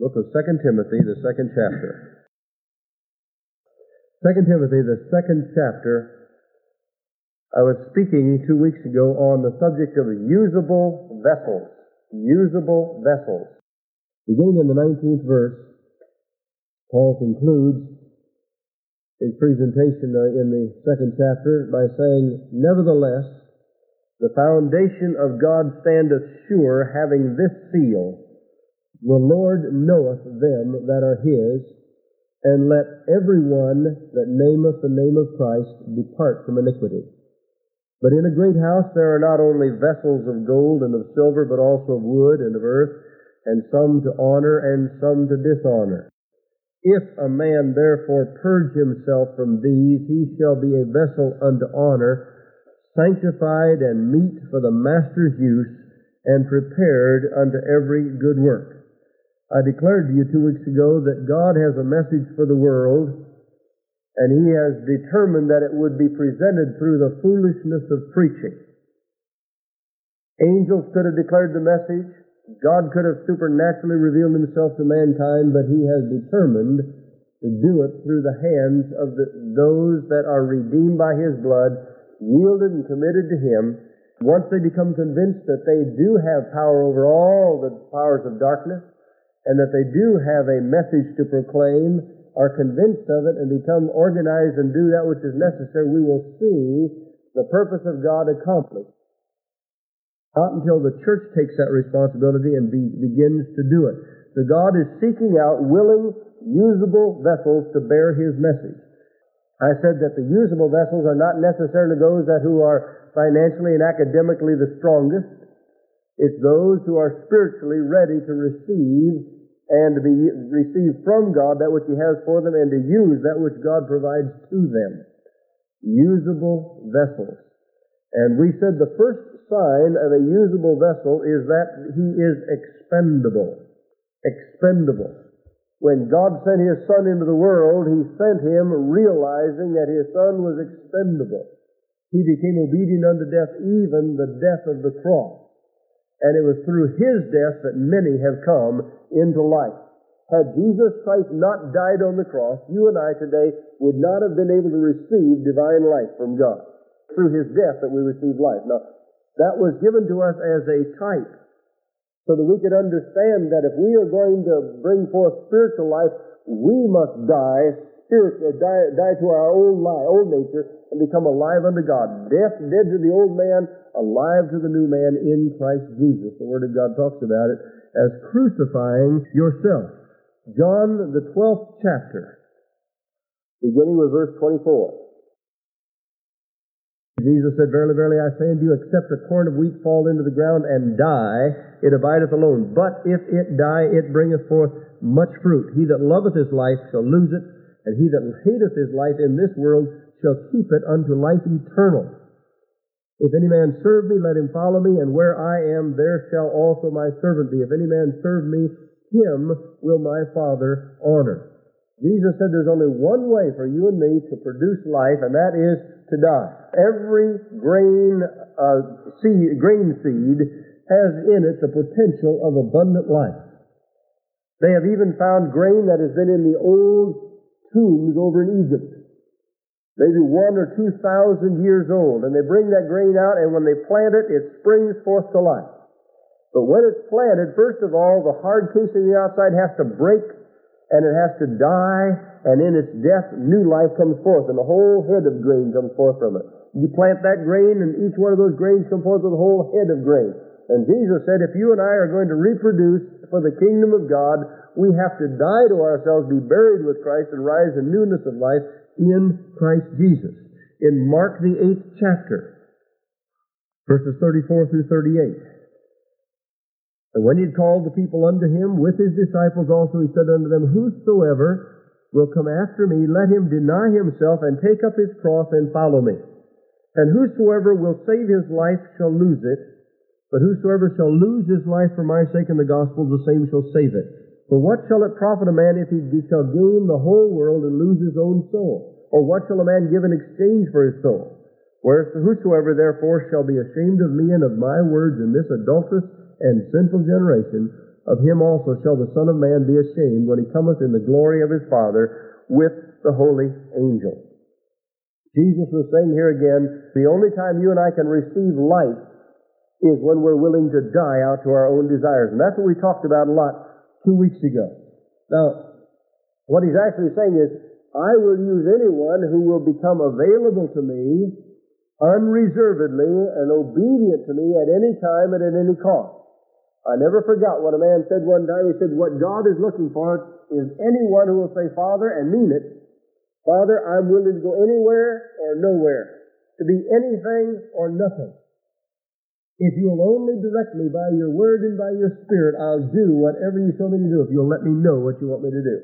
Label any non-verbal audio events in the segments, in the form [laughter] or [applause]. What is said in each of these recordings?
Book of 2 Timothy, the second chapter. 2 Timothy, the second chapter. I was speaking two weeks ago on the subject of usable vessels. Usable vessels. Beginning in the 19th verse, Paul concludes his presentation uh, in the second chapter by saying, Nevertheless, the foundation of God standeth sure, having this seal, The Lord knoweth them that are his, and let every one that nameth the name of Christ depart from iniquity. But in a great house there are not only vessels of gold and of silver, but also of wood and of earth, and some to honor and some to dishonor. If a man therefore purge himself from these, he shall be a vessel unto honor, sanctified and meet for the master's use, and prepared unto every good work. I declared to you two weeks ago that God has a message for the world, and He has determined that it would be presented through the foolishness of preaching. Angels could have declared the message. God could have supernaturally revealed himself to mankind, but he has determined to do it through the hands of the, those that are redeemed by his blood, yielded and committed to him. Once they become convinced that they do have power over all the powers of darkness, and that they do have a message to proclaim, are convinced of it, and become organized and do that which is necessary, we will see the purpose of God accomplished. Not until the church takes that responsibility and be, begins to do it. So God is seeking out willing, usable vessels to bear His message. I said that the usable vessels are not necessarily those that who are financially and academically the strongest. It's those who are spiritually ready to receive and to be receive from God that which He has for them and to use that which God provides to them. Usable vessels. And we said the first sign of a usable vessel is that he is expendable. Expendable. When God sent his son into the world, he sent him realizing that his son was expendable. He became obedient unto death, even the death of the cross. And it was through his death that many have come into life. Had Jesus Christ not died on the cross, you and I today would not have been able to receive divine life from God. Through his death that we receive life. Now, that was given to us as a type so that we could understand that if we are going to bring forth spiritual life, we must die spiritual, die, die to our old life, old nature, and become alive unto God. Death, dead to the old man, alive to the new man in Christ Jesus. The Word of God talks about it as crucifying yourself. John, the 12th chapter, beginning with verse 24. Jesus said, Verily, verily, I say unto you, except a corn of wheat fall into the ground and die, it abideth alone. But if it die, it bringeth forth much fruit. He that loveth his life shall lose it, and he that hateth his life in this world shall keep it unto life eternal. If any man serve me, let him follow me, and where I am, there shall also my servant be. If any man serve me, him will my Father honor. Jesus said there's only one way for you and me to produce life, and that is to die. Every grain, uh, seed, grain seed has in it the potential of abundant life. They have even found grain that has been in the old tombs over in Egypt. Maybe one or two thousand years old, and they bring that grain out, and when they plant it, it springs forth to life. But when it's planted, first of all, the hard casing of the outside has to break and it has to die, and in its death, new life comes forth, and the whole head of grain comes forth from it. You plant that grain, and each one of those grains comes forth with a whole head of grain. And Jesus said, if you and I are going to reproduce for the kingdom of God, we have to die to ourselves, be buried with Christ, and rise in newness of life in Christ Jesus. In Mark the eighth chapter, verses 34 through 38. And when he had called the people unto him with his disciples also, he said unto them, Whosoever will come after me, let him deny himself and take up his cross and follow me. And whosoever will save his life shall lose it, but whosoever shall lose his life for my sake and the gospel, the same shall save it. For what shall it profit a man if he shall gain the whole world and lose his own soul? Or what shall a man give in exchange for his soul? Whereas whosoever therefore shall be ashamed of me and of my words in this adulterous and sinful generation, of him also shall the Son of Man be ashamed when he cometh in the glory of his Father with the holy angels. Jesus was saying here again, the only time you and I can receive life is when we're willing to die out to our own desires. And that's what we talked about a lot two weeks ago. Now, what he's actually saying is, I will use anyone who will become available to me unreservedly and obedient to me at any time and at any cost. I never forgot what a man said one time. He said, What God is looking for is anyone who will say, Father, and mean it. Father, I'm willing to go anywhere or nowhere, to be anything or nothing. If you'll only direct me by your word and by your spirit, I'll do whatever you show me to do if you'll let me know what you want me to do.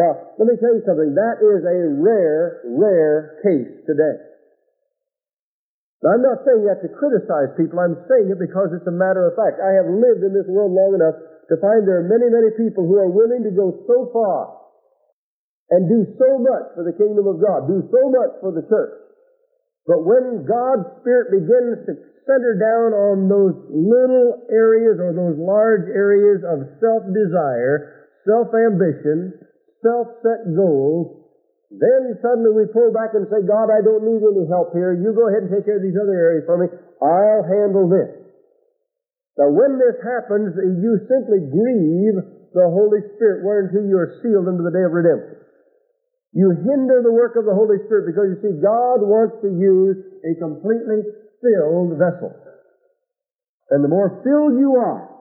Now, let me tell you something. That is a rare, rare case today. Now, I'm not saying that to criticize people. I'm saying it because it's a matter of fact. I have lived in this world long enough to find there are many, many people who are willing to go so far and do so much for the kingdom of God, do so much for the church. But when God's Spirit begins to center down on those little areas or those large areas of self-desire, self-ambition, self-set goals, then suddenly we pull back and say, God, I don't need any help here. You go ahead and take care of these other areas for me. I'll handle this. Now when this happens, you simply grieve the Holy Spirit whereunto you are sealed unto the day of redemption. You hinder the work of the Holy Spirit because you see, God wants to use a completely filled vessel. And the more filled you are,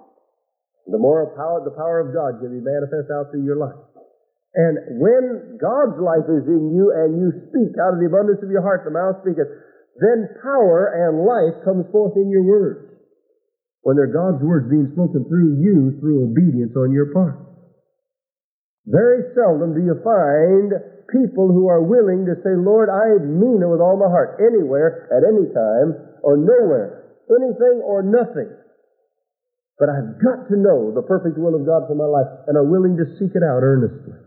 the more power, the power of God can be manifest out through your life. And when God's life is in you and you speak out of the abundance of your heart, the mouth speaketh, then power and life comes forth in your words. When they're God's words being spoken through you through obedience on your part. Very seldom do you find people who are willing to say, Lord, I mean it with all my heart, anywhere, at any time, or nowhere, anything or nothing. But I've got to know the perfect will of God for my life and are willing to seek it out earnestly.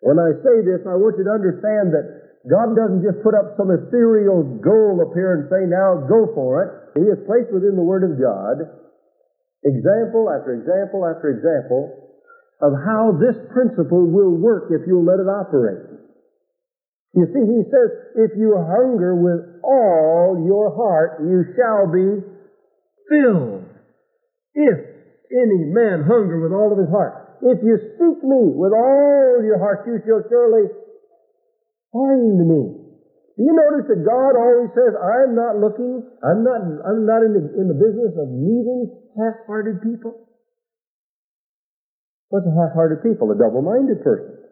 When I say this, I want you to understand that God doesn't just put up some ethereal goal up here and say, now go for it. He has placed within the Word of God example after example after example of how this principle will work if you'll let it operate. You see, he says, if you hunger with all your heart, you shall be filled. If any man hunger with all of his heart. If you seek me with all your heart, you shall surely find me. Do you notice that God always says, I'm not looking, I'm not, I'm not in the, in the business of meeting half-hearted people? What's a half-hearted people? A double-minded person.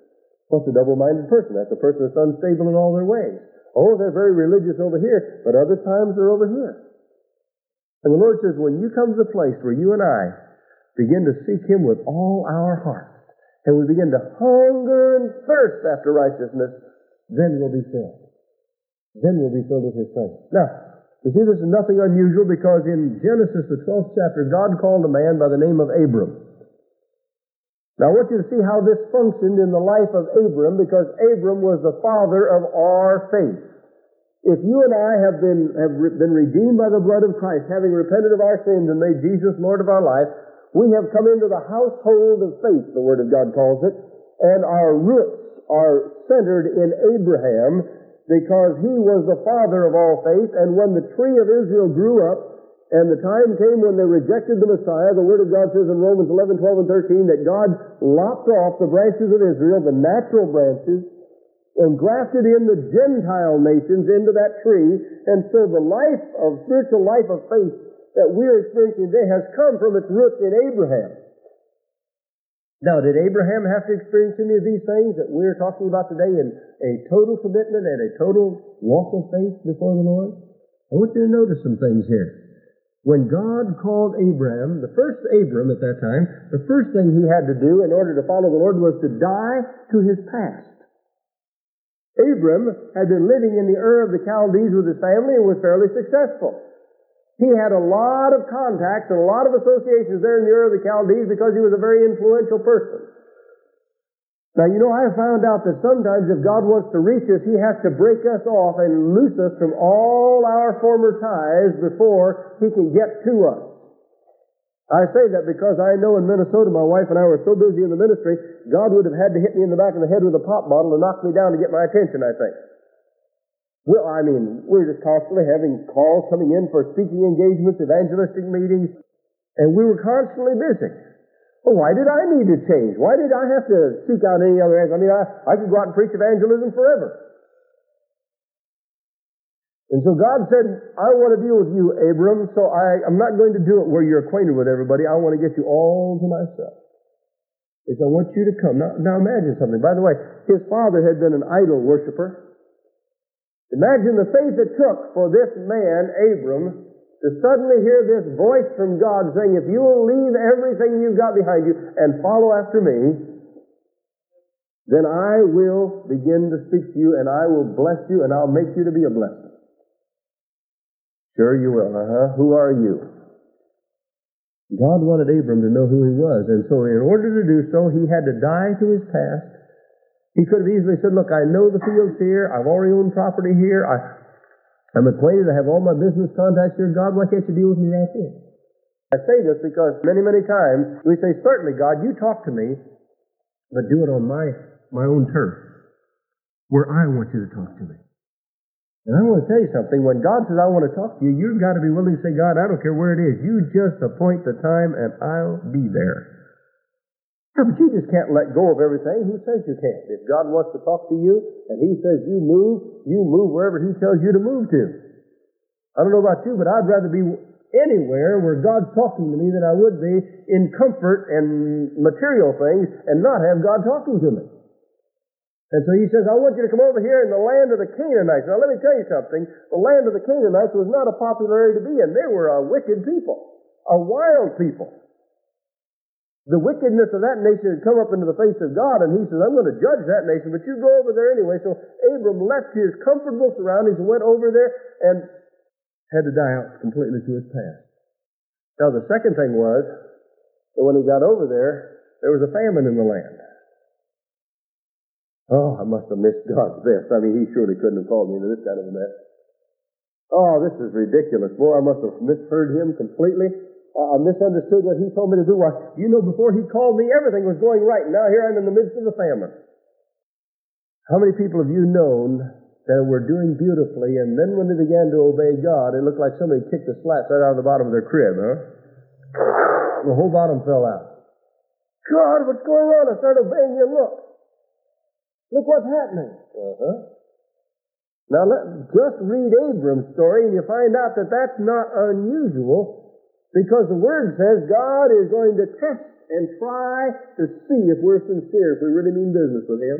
What's a double-minded person? That's a person that's unstable in all their ways. Oh, they're very religious over here, but other times they're over here. And the Lord says, when you come to the place where you and I begin to seek Him with all our heart, and we begin to hunger and thirst after righteousness, then we'll be filled. Then we'll be filled with His presence. Now, you see, this is nothing unusual because in Genesis, the 12th chapter, God called a man by the name of Abram. Now I want you to see how this functioned in the life of Abram because Abram was the father of our faith. If you and I have been, have been redeemed by the blood of Christ, having repented of our sins and made Jesus Lord of our life, we have come into the household of faith, the Word of God calls it, and our roots are centered in Abraham because he was the father of all faith, and when the tree of Israel grew up, and the time came when they rejected the Messiah. The Word of God says in Romans 11, 12, and 13 that God lopped off the branches of Israel, the natural branches, and grafted in the Gentile nations into that tree. And so the life of, spiritual life of faith that we're experiencing today has come from its roots in Abraham. Now, did Abraham have to experience any of these things that we're talking about today in a total commitment and a total walk of faith before the Lord? I want you to notice some things here. When God called Abraham, the first Abram at that time, the first thing he had to do in order to follow the Lord was to die to his past. Abram had been living in the Ur of the Chaldees with his family and was fairly successful. He had a lot of contacts and a lot of associations there in the Ur of the Chaldees because he was a very influential person. Now, you know, I found out that sometimes if God wants to reach us, He has to break us off and loose us from all our former ties before He can get to us. I say that because I know in Minnesota my wife and I were so busy in the ministry, God would have had to hit me in the back of the head with a pop bottle and knock me down to get my attention, I think. Well, I mean, we're just constantly having calls coming in for speaking engagements, evangelistic meetings, and we were constantly busy. Well, why did I need to change? Why did I have to seek out any other answer? I mean, I, I could go out and preach evangelism forever. And so God said, I want to deal with you, Abram, so I, I'm not going to do it where you're acquainted with everybody. I want to get you all to myself. He said, I want you to come. Now, now imagine something. By the way, his father had been an idol worshiper. Imagine the faith it took for this man, Abram, to suddenly hear this voice from God saying, if you will leave everything you've got behind you and follow after me, then I will begin to speak to you and I will bless you and I'll make you to be a blessing. Sure you will. Uh-huh. Who are you? God wanted Abram to know who he was, and so in order to do so, he had to die to his past. He could have easily said, look, I know the fields here. I've already owned property here. I, I'm acquainted. I have all my business contacts here. God, why can't you deal with me right here? I say this because many, many times we say, certainly, God, you talk to me, but do it on my, my own turf, where I want you to talk to me. And I want to tell you something. When God says, I want to talk to you, you've got to be willing to say, God, I don't care where it is. You just appoint the time and I'll be there. But you just can't let go of everything. Who says you can't? If God wants to talk to you and He says you move, you move wherever He tells you to move to. I don't know about you, but I'd rather be anywhere where God's talking to me than I would be in comfort and material things and not have God talking to me. And so he says, I want you to come over here in the land of the Canaanites. Now let me tell you something. The land of the Canaanites was not a popular area to be in. They were a wicked people, a wild people. The wickedness of that nation had come up into the face of God, and he says, I'm going to judge that nation, but you go over there anyway. So Abram left his comfortable surroundings and went over there and had to die out completely to his past. Now the second thing was that when he got over there, there was a famine in the land. Oh, I must have missed God's best. I mean, He surely couldn't have called me into this kind of a mess. Oh, this is ridiculous. Boy, I must have misheard Him completely. I misunderstood what He told me to do. Why, you know, before He called me, everything was going right. Now here I'm in the midst of a famine. How many people have you known that were doing beautifully, and then when they began to obey God, it looked like somebody kicked the slats right out of the bottom of their crib, huh? The whole bottom fell out. God, what's going on? I started obeying you. Look. Look what's happening. Uh-huh. Now, let, just read Abram's story and you find out that that's not unusual because the Word says God is going to test and try to see if we're sincere, if we really mean business with Him.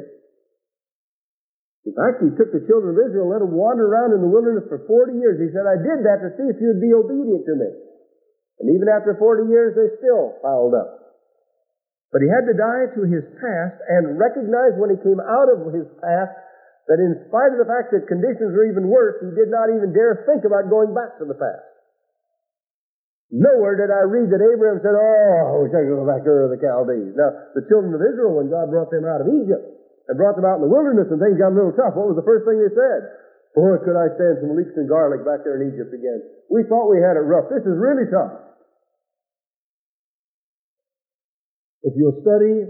In fact, He took the children of Israel and let them wander around in the wilderness for 40 years. He said, I did that to see if you'd be obedient to me. And even after 40 years, they still fouled up. But he had to die to his past and recognize when he came out of his past that in spite of the fact that conditions were even worse, he did not even dare think about going back to the past. Nowhere did I read that Abraham said, Oh, I wish I could go back to Ur of the Chaldees. Now, the children of Israel, when God brought them out of Egypt and brought them out in the wilderness and things got a little tough, what was the first thing they said? Boy, could I stand some leeks and garlic back there in Egypt again. We thought we had it rough. This is really tough. If you'll study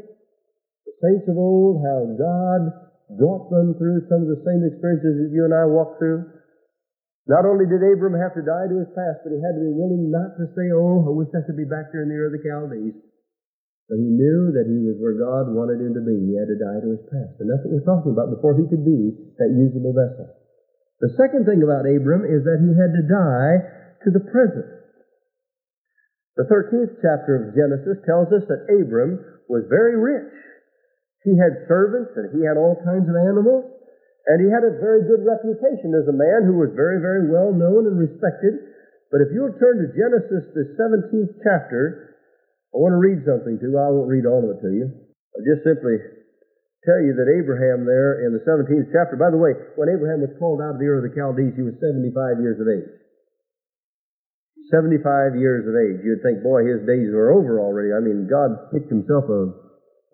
the saints of old, how God brought them through some of the same experiences that you and I walked through, not only did Abram have to die to his past, but he had to be willing not to say, oh, I wish I could be back there in the the Chaldees. But he knew that he was where God wanted him to be. He had to die to his past. And that's what we're talking about before he could be that usable vessel. The second thing about Abram is that he had to die to the present. The 13th chapter of Genesis tells us that Abram was very rich. He had servants and he had all kinds of animals, and he had a very good reputation as a man who was very, very well known and respected. But if you'll turn to Genesis, the 17th chapter, I want to read something to you. I won't read all of it to you. I'll just simply tell you that Abraham there in the 17th chapter, by the way, when Abraham was called out of the Ur of the Chaldees, he was 75 years of age. 75 years of age. You'd think, boy, his days were over already. I mean, God picked himself a,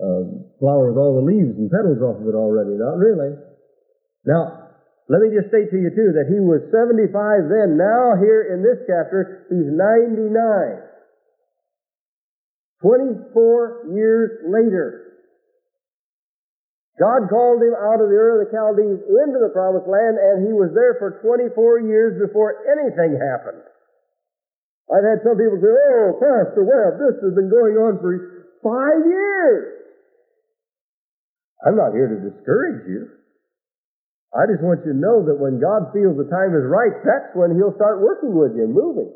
a flower with all the leaves and petals off of it already. Not really. Now, let me just say to you too that he was 75 then. Now here in this chapter, he's 99. 24 years later. God called him out of the Ur of the Chaldees into the promised land, and he was there for 24 years before anything happened. I've had some people say, Oh, Pastor Webb, this has been going on for five years. I'm not here to discourage you. I just want you to know that when God feels the time is right, that's when He'll start working with you moving.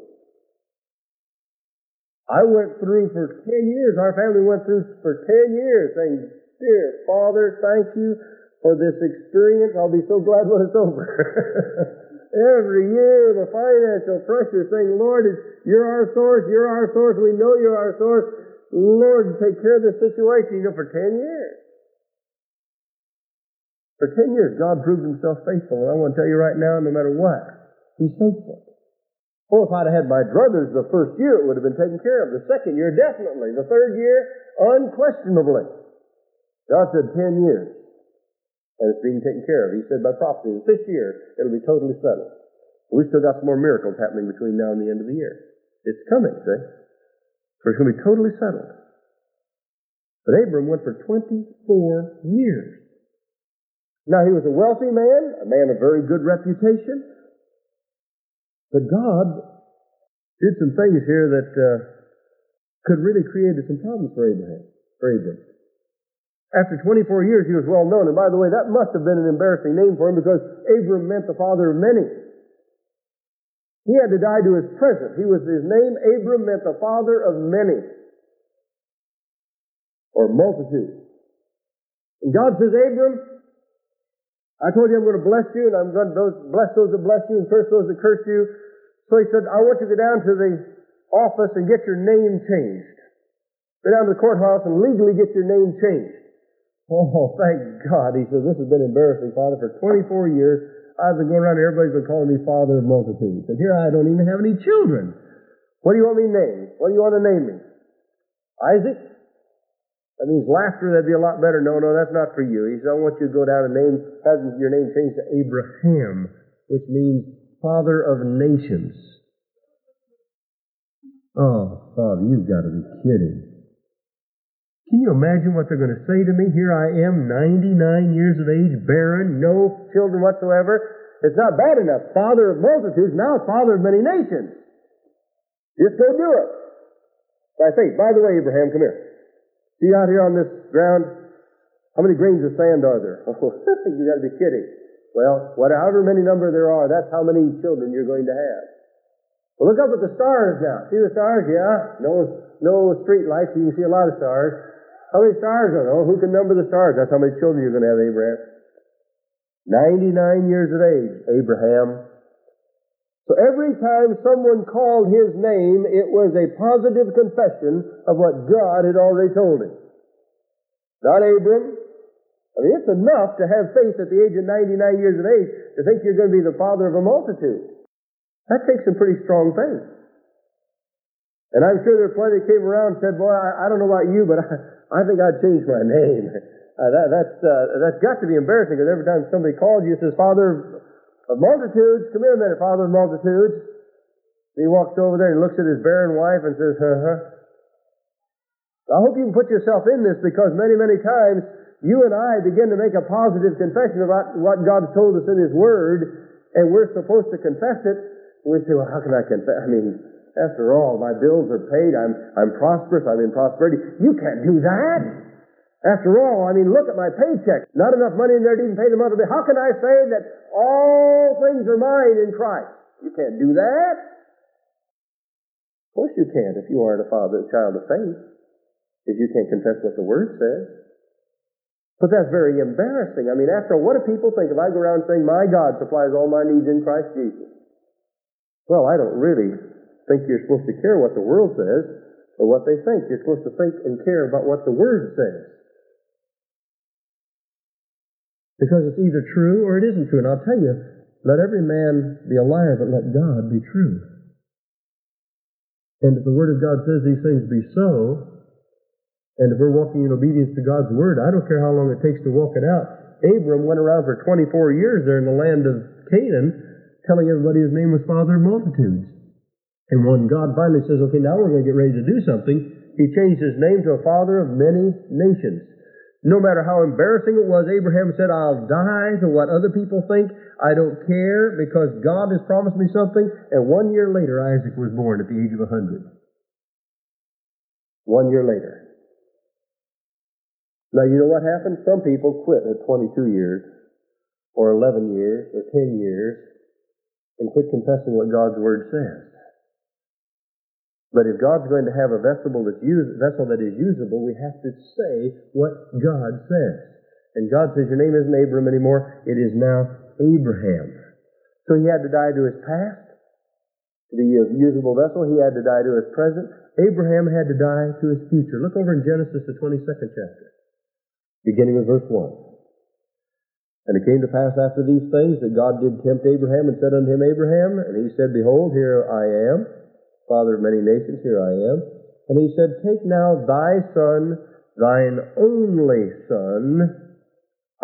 I went through for 10 years, our family went through for 10 years saying, Dear Father, thank you for this experience. I'll be so glad when it's over. [laughs] Every year, the financial pressure saying, Lord, you're our source, you're our source, we know you're our source. Lord, take care of this situation, you know, for 10 years. For 10 years, God proved himself faithful, and I want to tell you right now, no matter what, he's faithful. Oh, if I'd have had my druthers the first year, it would have been taken care of. The second year, definitely. The third year, unquestionably. God said 10 years, and it's being taken care of. He said by prophecy, the fifth year, it'll be totally settled. We've still got some more miracles happening between now and the end of the year. It's coming, see? For it's going to be totally settled. But Abram went for 24 years. Now, he was a wealthy man, a man of very good reputation. But God did some things here that uh, could really create some problems for Abraham, for Abram. After 24 years, he was well known. And by the way, that must have been an embarrassing name for him because Abram meant the father of many. He had to die to his present. He was his name. Abram meant the father of many or multitude. And God says, Abram, I told you I'm going to bless you, and I'm going to bless those that bless you and curse those that curse you. So he said, I want you to go down to the office and get your name changed. Go down to the courthouse and legally get your name changed. Oh, thank God. He said, this has been embarrassing, Father. For 24 years, I've been going around and everybody's been calling me Father of Multitudes. And here I don't even have any children. What do you want me named? What do you want to name me? Isaac? That means laughter, that'd be a lot better. No, no, that's not for you. He said, I want you to go down and name, have your name changed to Abraham, which means father of nations. Oh, Father, you've got to be kidding. Can you imagine what they're going to say to me? Here I am, 99 years of age, barren, no children whatsoever. It's not bad enough. Father of multitudes, now father of many nations. Just go do it. By faith. By the way, Abraham, come here. See out here on this ground, how many grains of sand are there? [laughs] Oh, you got to be kidding. Well, whatever many number there are, that's how many children you're going to have. Well, look up at the stars now. See the stars? Yeah. No, no street lights. You can see a lot of stars. How many stars are there? Oh, who can number the stars? That's how many children you're going to have, Abraham. 99 years of age, Abraham. So every time someone called his name, it was a positive confession of what God had already told him. Not Abram. I mean, it's enough to have faith at the age of 99 years of age to think you're going to be the father of a multitude. That takes some pretty strong faith. And I'm sure there are plenty that came around and said, boy, I, I don't know about you, but I, I think I'd change my name. [laughs] Uh, that, that's, uh, that's got to be embarrassing because every time somebody calls you, says, Father of multitudes, come here a minute, father of multitudes. And he walks over there and looks at his barren wife and says, huh, huh. I hope you can put yourself in this because many, many times you and I begin to make a positive confession about what God's told us in His Word, and we're supposed to confess it. We say, well, how can I confess? I mean, after all, my bills are paid. I'm, I'm prosperous. I'm in prosperity. You can't do that. After all, I mean, look at my paycheck. Not enough money in there to even pay the monthly bill. How can I say that all things are mine in Christ? You can't do that. Of course you can't if you aren't a father, child of faith. If you can't confess what the Word says. But that's very embarrassing. I mean, after all, what do people think if I go around saying, my God supplies all my needs in Christ Jesus? Well, I don't really think you're supposed to care what the world says or what they think. You're supposed to think and care about what the Word says. Because it's either true or it isn't true. And I'll tell you, let every man be a liar, but let God be true. And if the Word of God says these things be so, and if we're walking in obedience to God's Word, I don't care how long it takes to walk it out. Abram went around for 24 years there in the land of Canaan, telling everybody his name was Father of Multitudes. And when God finally says, okay, now we're going to get ready to do something, he changed his name to a father of many nations. No matter how embarrassing it was, Abraham said, I'll die to what other people think. I don't care because God has promised me something. And one year later, Isaac was born at the age of a 100. One year later. Now, you know what happened? Some people quit at 22 years, or 11 years, or 10 years, and quit confessing what God's Word says. But if God's going to have a vessel that's use, vessel that is usable, we have to say what God says. And God says, Your name isn't Abram anymore, it is now Abraham. So he had to die to his past, to be a usable vessel. He had to die to his present. Abraham had to die to his future. Look over in Genesis, the 22nd chapter, beginning with verse 1. And it came to pass after these things that God did tempt Abraham and said unto him, Abraham, and he said, Behold, here I am father of many nations, here I am. And he said, Take now thy son, thine only son,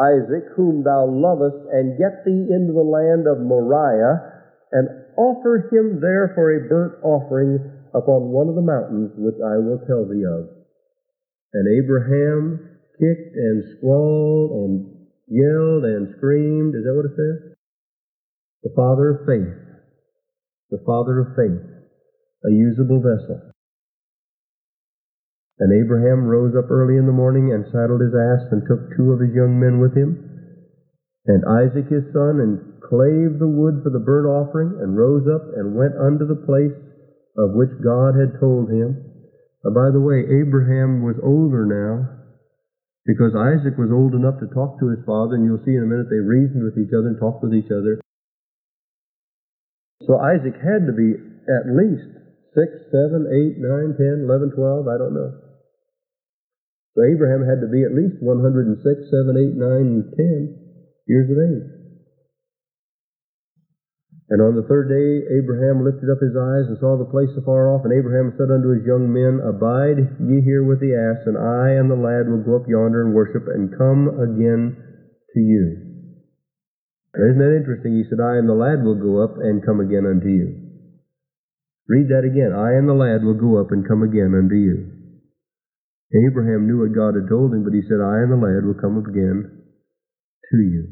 Isaac, whom thou lovest, and get thee into the land of Moriah, and offer him there for a burnt offering upon one of the mountains which I will tell thee of. And Abraham kicked and squalled and yelled and screamed. Is that what it says? The father of faith. The father of faith a usable vessel. And Abraham rose up early in the morning and saddled his ass and took two of his young men with him, and Isaac his son, and clave the wood for the burnt offering, and rose up and went unto the place of which God had told him. Uh, by the way, Abraham was older now, because Isaac was old enough to talk to his father, and you'll see in a minute they reasoned with each other and talked with each other. So Isaac had to be at least 6, 7, 8, 9, 10, 11, 12, I don't know. So Abraham had to be at least 106, 7, 8, 9, 10 years of age. And on the third day, Abraham lifted up his eyes and saw the place afar off. And Abraham said unto his young men, Abide ye here with the ass, and I and the lad will go up yonder and worship, and come again to you. Isn't that interesting? He said, I and the lad will go up and come again unto you. Read that again. I and the lad will go up and come again unto you. Abraham knew what God had told him, but he said, I and the lad will come up again to you.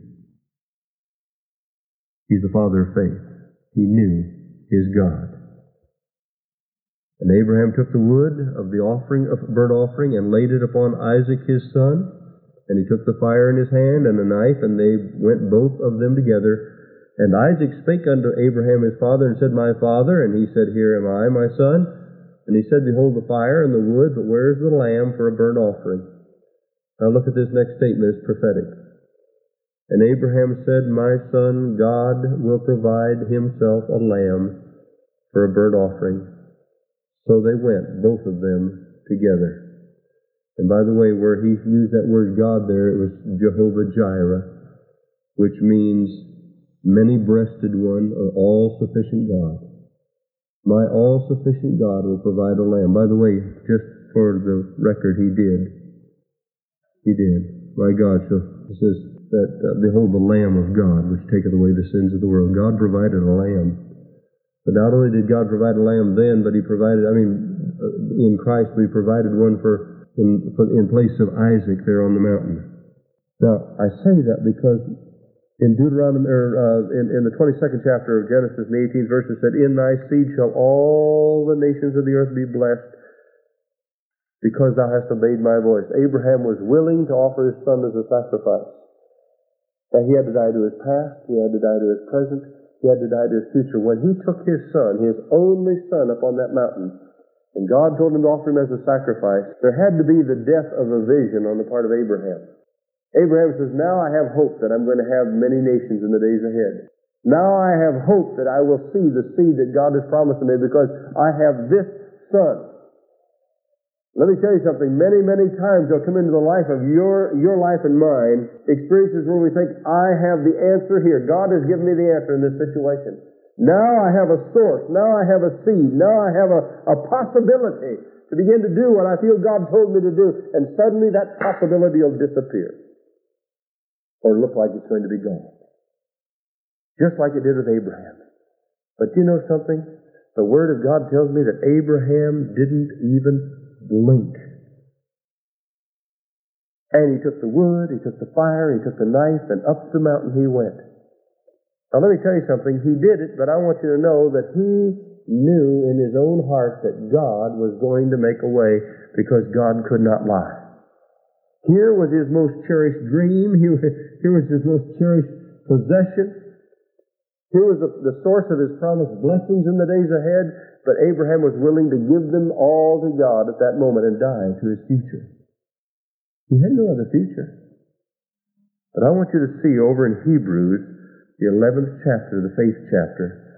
He's the father of faith. He knew his God. And Abraham took the wood of the offering of burnt offering and laid it upon Isaac his son. And he took the fire in his hand and a knife, and they went both of them together and Isaac spake unto Abraham his father, and said, My father. And he said, Here am I, my son. And he said, Behold the fire and the wood, but where is the lamb for a burnt offering? Now look at this next statement, it's prophetic. And Abraham said, My son, God will provide himself a lamb for a burnt offering. So they went, both of them, together. And by the way, where he used that word God there, it was Jehovah Jireh, which means many breasted one, or all sufficient God. My all sufficient God will provide a lamb. By the way, just for the record, he did. He did. My God, it says that, uh, behold the Lamb of God, which taketh away the sins of the world. God provided a lamb. But not only did God provide a lamb then, but he provided, I mean, uh, in Christ, we provided one for in, for, in place of Isaac there on the mountain. Now, I say that because in Deuteronomy, or uh, in, in the 22nd chapter of Genesis, in the 18th verse, it said, In thy seed shall all the nations of the earth be blessed, because thou hast obeyed my voice. Abraham was willing to offer his son as a sacrifice. That he had to die to his past, he had to die to his present, he had to die to his future. When he took his son, his only son, up on that mountain, and God told him to offer him as a sacrifice, there had to be the death of a vision on the part of Abraham. Abraham says, Now I have hope that I'm going to have many nations in the days ahead. Now I have hope that I will see the seed that God has promised me because I have this son. Let me tell you something. Many, many times there'll come into the life of your, your life and mine experiences where we think, I have the answer here. God has given me the answer in this situation. Now I have a source. Now I have a seed. Now I have a, a possibility to begin to do what I feel God told me to do. And suddenly that possibility will disappear or look like it's going to be gone. Just like it did with Abraham. But you know something? The Word of God tells me that Abraham didn't even blink. And he took the wood, he took the fire, he took the knife, and up the mountain he went. Now let me tell you something. He did it, but I want you to know that he knew in his own heart that God was going to make a way because God could not lie. Here was his most cherished dream. Here was his most cherished possession. Here was the, source of his promised blessings in the days ahead, but Abraham was willing to give them all to God at that moment and die to his future. He had no other future. But I want you to see over in Hebrews the 11th chapter, the faith chapter,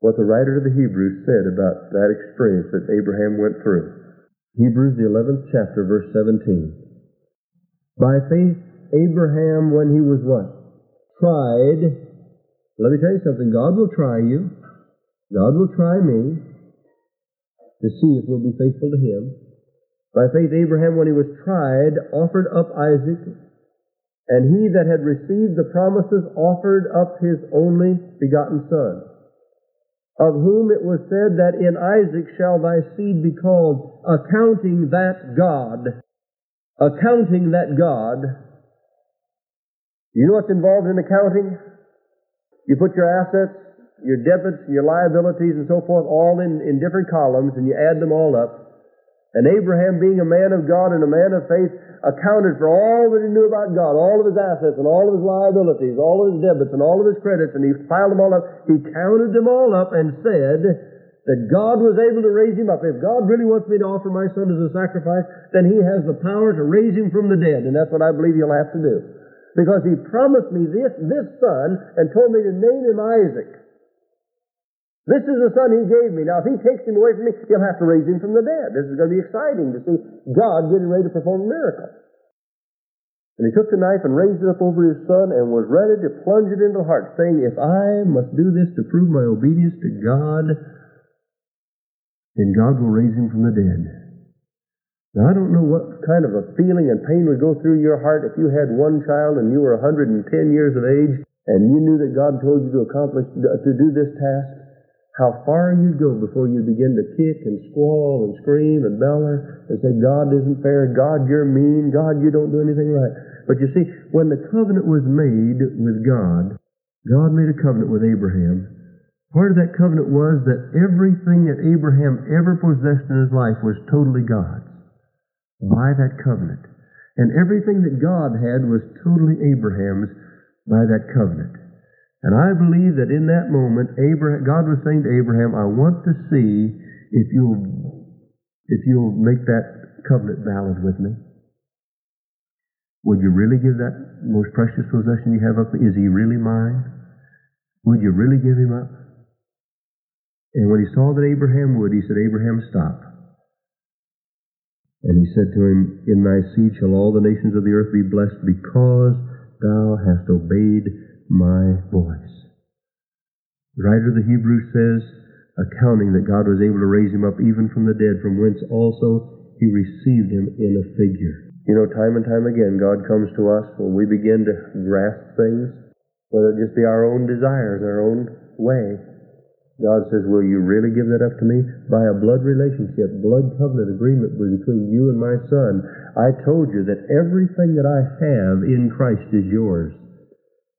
what the writer of the Hebrews said about that experience that Abraham went through. Hebrews, the 11th chapter, verse 17. By faith, Abraham, when he was what? Tried. Let me tell you something. God will try you. God will try me to see if we'll be faithful to him. By faith, Abraham, when he was tried, offered up Isaac. And he that had received the promises offered up his only begotten son, of whom it was said that in Isaac shall thy seed be called, accounting that God, accounting that God, you know what's involved in accounting? You put your assets, your debits, your liabilities, and so forth all in, in different columns, and you add them all up. And Abraham, being a man of God and a man of faith, accounted for all that he knew about God, all of his assets and all of his liabilities, all of his debits and all of his credits, and he piled them all up. He counted them all up and said that God was able to raise him up. If God really wants me to offer my son as a sacrifice, then he has the power to raise him from the dead, and that's what I believe he'll have to do. Because he promised me this, this son and told me to name him Isaac. This is the son he gave me. Now, if he takes him away from me, he'll have to raise him from the dead. This is going to be exciting to see God getting ready to perform a miracle. And he took the knife and raised it up over his son and was ready to plunge it into the heart, saying, If I must do this to prove my obedience to God, then God will raise him from the dead. Now, I don't know what kind of a feeling and pain would go through your heart if you had one child and you were 110 years of age and you knew that God told you to accomplish, to do this task how far you'd go before you begin to kick and squall and scream and beller and say, God isn't fair, God, you're mean, God, you don't do anything right. But you see, when the covenant was made with God, God made a covenant with Abraham. Part of that covenant was that everything that Abraham ever possessed in his life was totally God's by that covenant. And everything that God had was totally Abraham's by that covenant. And I believe that in that moment, Abraham, God was saying to Abraham, I want to see if you'll, if you'll make that covenant valid with me. Would you really give that most precious possession you have up? Is he really mine? Would you really give him up? And when he saw that Abraham would, he said, Abraham, stop. And he said to him, In thy seed shall all the nations of the earth be blessed because thou hast obeyed my voice. The writer of the Hebrews says, accounting that God was able to raise him up even from the dead, from whence also he received him in a figure. You know, time and time again, God comes to us when we begin to grasp things, whether it just be our own desires, our own way. God says, Will you really give that up to me? By a blood relationship, blood covenant agreement between you and my son. I told you that everything that I have in Christ is yours.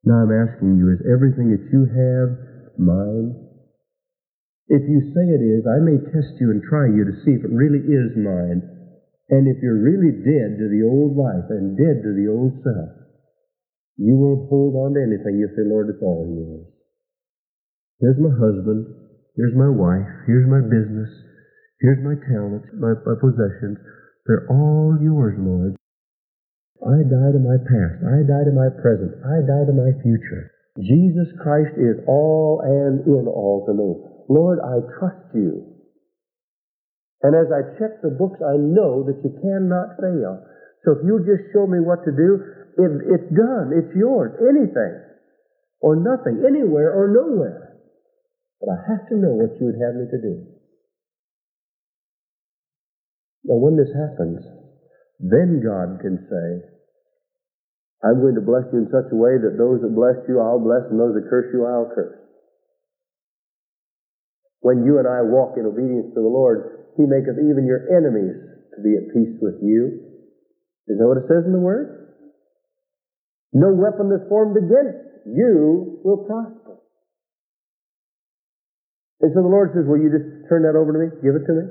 Now I'm asking you, is everything that you have mine? If you say it is, I may test you and try you to see if it really is mine. And if you're really dead to the old life and dead to the old self, you won't hold on to anything. You'll say, Lord, it's all yours. Here's my husband. Here's my wife. Here's my business. Here's my talents, my, my possessions. They're all yours, Lord. I die to my past. I die to my present. I die to my future. Jesus Christ is all and in all to me. Lord, I trust you. And as I check the books, I know that you cannot fail. So if you just show me what to do, it, it's done. It's yours. Anything or nothing, anywhere or nowhere. But I have to know what you would have me to do. Now, when this happens, then God can say, I'm going to bless you in such a way that those that bless you I'll bless and those that curse you I'll curse. When you and I walk in obedience to the Lord, He maketh even your enemies to be at peace with you. Is that what it says in the Word? No weapon that's formed against you will prosper. And so the Lord says, Will you just turn that over to me? Give it to me?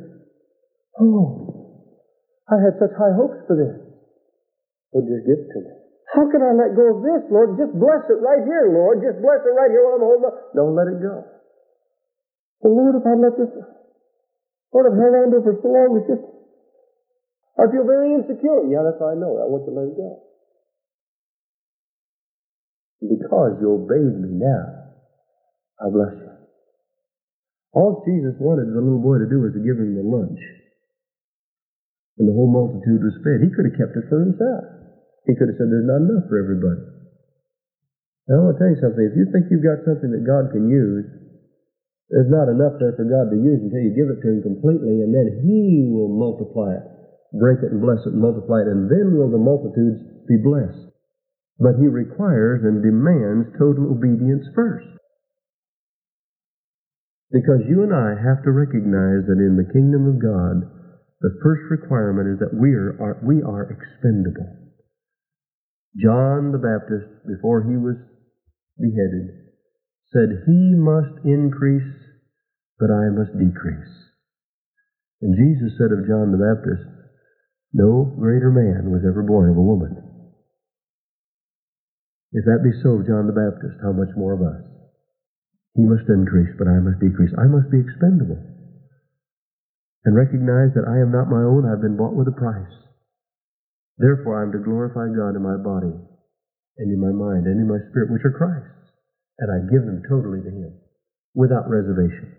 Oh, I had such high hopes for this. Well, just give it to me. How can I let go of this, Lord? Just bless it right here, Lord. Just bless it right here while I'm holding on. Don't let it go. Well, Lord, if I let this, Lord, I've held on to it for so long, it's just, I feel very insecure. Yeah, that's what I know. I want you to let it go. Because you obeyed me now, I bless you. All Jesus wanted the little boy to do was to give him the lunch. And the whole multitude was fed. He could have kept it for himself. He could have said, There's not enough for everybody. And I want to tell you something. If you think you've got something that God can use, there's not enough there for God to use until you give it to Him completely, and then He will multiply it, break it and bless it and multiply it, and then will the multitudes be blessed. But He requires and demands total obedience first. Because you and I have to recognize that in the kingdom of God, the first requirement is that we are, we are expendable. John the Baptist, before he was beheaded, said, He must increase, but I must decrease. And Jesus said of John the Baptist, No greater man was ever born of a woman. If that be so, of John the Baptist, how much more of us? He must increase, but I must decrease. I must be expendable. And recognize that I am not my own, I've been bought with a price. Therefore, I am to glorify God in my body and in my mind and in my spirit, which are Christ's. And I give them totally to Him without reservation.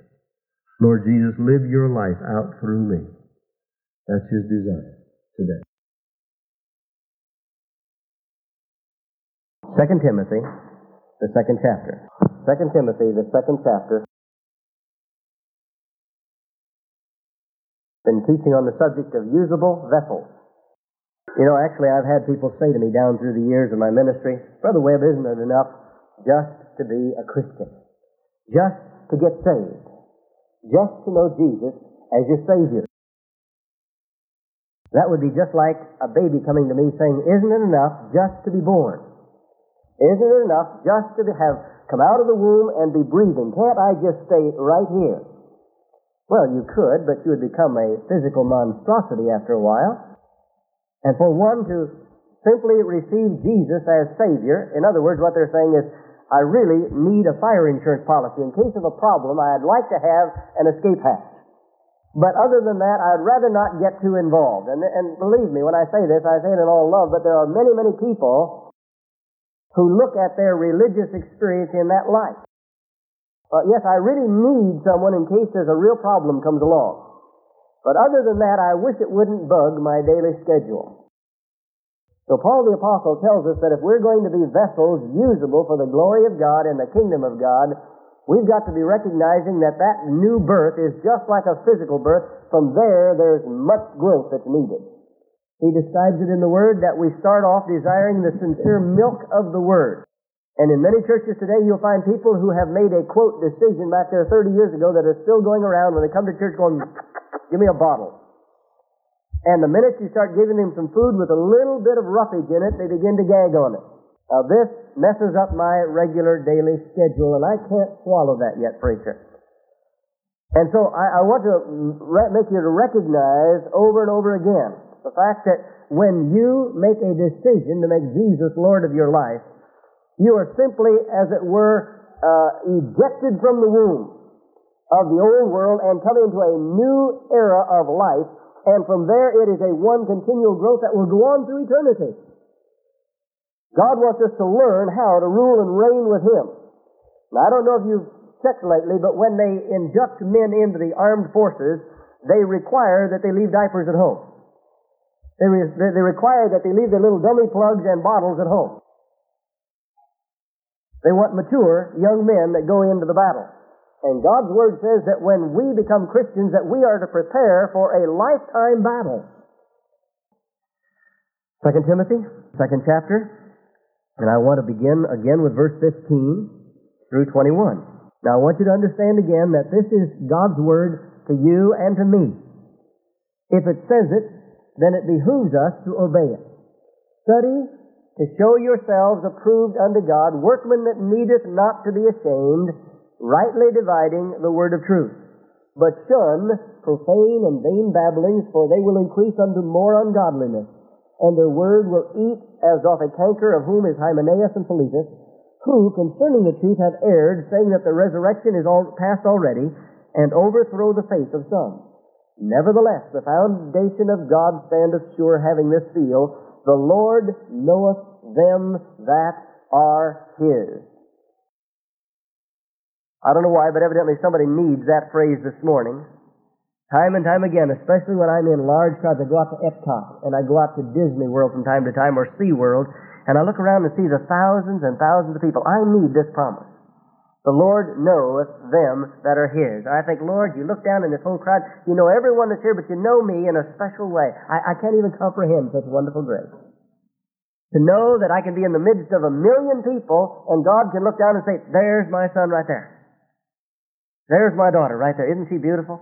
Lord Jesus, live your life out through me. That's His desire today. 2 Timothy, the second chapter. 2 Timothy, the second chapter. Been teaching on the subject of usable vessels. You know, actually, I've had people say to me down through the years of my ministry, Brother Webb, isn't it enough just to be a Christian? Just to get saved? Just to know Jesus as your Savior? That would be just like a baby coming to me saying, Isn't it enough just to be born? Isn't it enough just to have come out of the womb and be breathing? Can't I just stay right here? Well, you could, but you would become a physical monstrosity after a while. And for one to simply receive Jesus as Savior, in other words, what they're saying is, I really need a fire insurance policy. In case of a problem, I'd like to have an escape hatch. But other than that, I'd rather not get too involved. And, and believe me, when I say this, I say it in all love, but there are many, many people who look at their religious experience in that light. Uh, yes, I really need someone in case there's a real problem comes along. But other than that, I wish it wouldn't bug my daily schedule. So Paul the Apostle tells us that if we're going to be vessels usable for the glory of God and the kingdom of God, we've got to be recognizing that that new birth is just like a physical birth. From there, there's much growth that's needed. He describes it in the Word that we start off desiring the sincere milk of the Word. And in many churches today, you'll find people who have made a quote decision back there 30 years ago that are still going around when they come to church going, Give me a bottle. And the minute you start giving them some food with a little bit of roughage in it, they begin to gag on it. Now this messes up my regular daily schedule, and I can't swallow that yet, preacher. And so I, I want to re- make you to recognize over and over again the fact that when you make a decision to make Jesus Lord of your life, you are simply, as it were, uh, ejected from the womb of the old world and come into a new era of life. And from there, it is a one continual growth that will go on through eternity. God wants us to learn how to rule and reign with Him. Now, I don't know if you've checked lately, but when they induct men into the armed forces, they require that they leave diapers at home. They, re- they require that they leave their little dummy plugs and bottles at home. They want mature young men that go into the battle. And God's Word says that when we become Christians that we are to prepare for a lifetime battle. Second Timothy, second chapter, and I want to begin again with verse 15 through 21. Now I want you to understand again that this is God's Word to you and to me. If it says it, then it behooves us to obey it. Study to show yourselves approved unto God, workmen that needeth not to be ashamed, rightly dividing the word of truth. But shun profane and vain babblings, for they will increase unto more ungodliness. And their word will eat as doth a canker, of whom is Hymenaeus and Philetus, who concerning the truth have erred, saying that the resurrection is all past already, and overthrow the faith of some. Nevertheless, the foundation of God standeth sure, having this seal, the Lord knoweth them that are His. I don't know why, but evidently somebody needs that phrase this morning. Time and time again, especially when I'm in large crowds. I go out to Epcot and I go out to Disney World from time to time or SeaWorld and I look around and see the thousands and thousands of people. I need this promise. The Lord knoweth them that are His. I think, Lord, you look down in this whole crowd, you know everyone that's here, but you know me in a special way. I, I can't even comprehend such wonderful grace. To know that I can be in the midst of a million people and God can look down and say, there's my son right there. There's my daughter right there. Isn't she beautiful?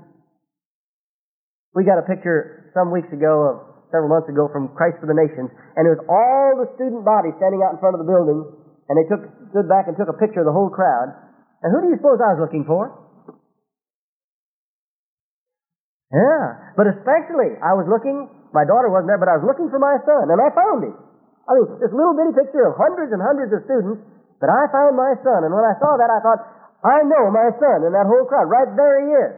We got a picture some weeks ago of several months ago from Christ for the Nations, and it was all the student body standing out in front of the building, and they took stood back and took a picture of the whole crowd. And who do you suppose I was looking for? Yeah, but especially I was looking. My daughter wasn't there, but I was looking for my son, and I found him. I mean, this little bitty picture of hundreds and hundreds of students, but I found my son, and when I saw that, I thought, I know my son in that whole crowd. Right there he is.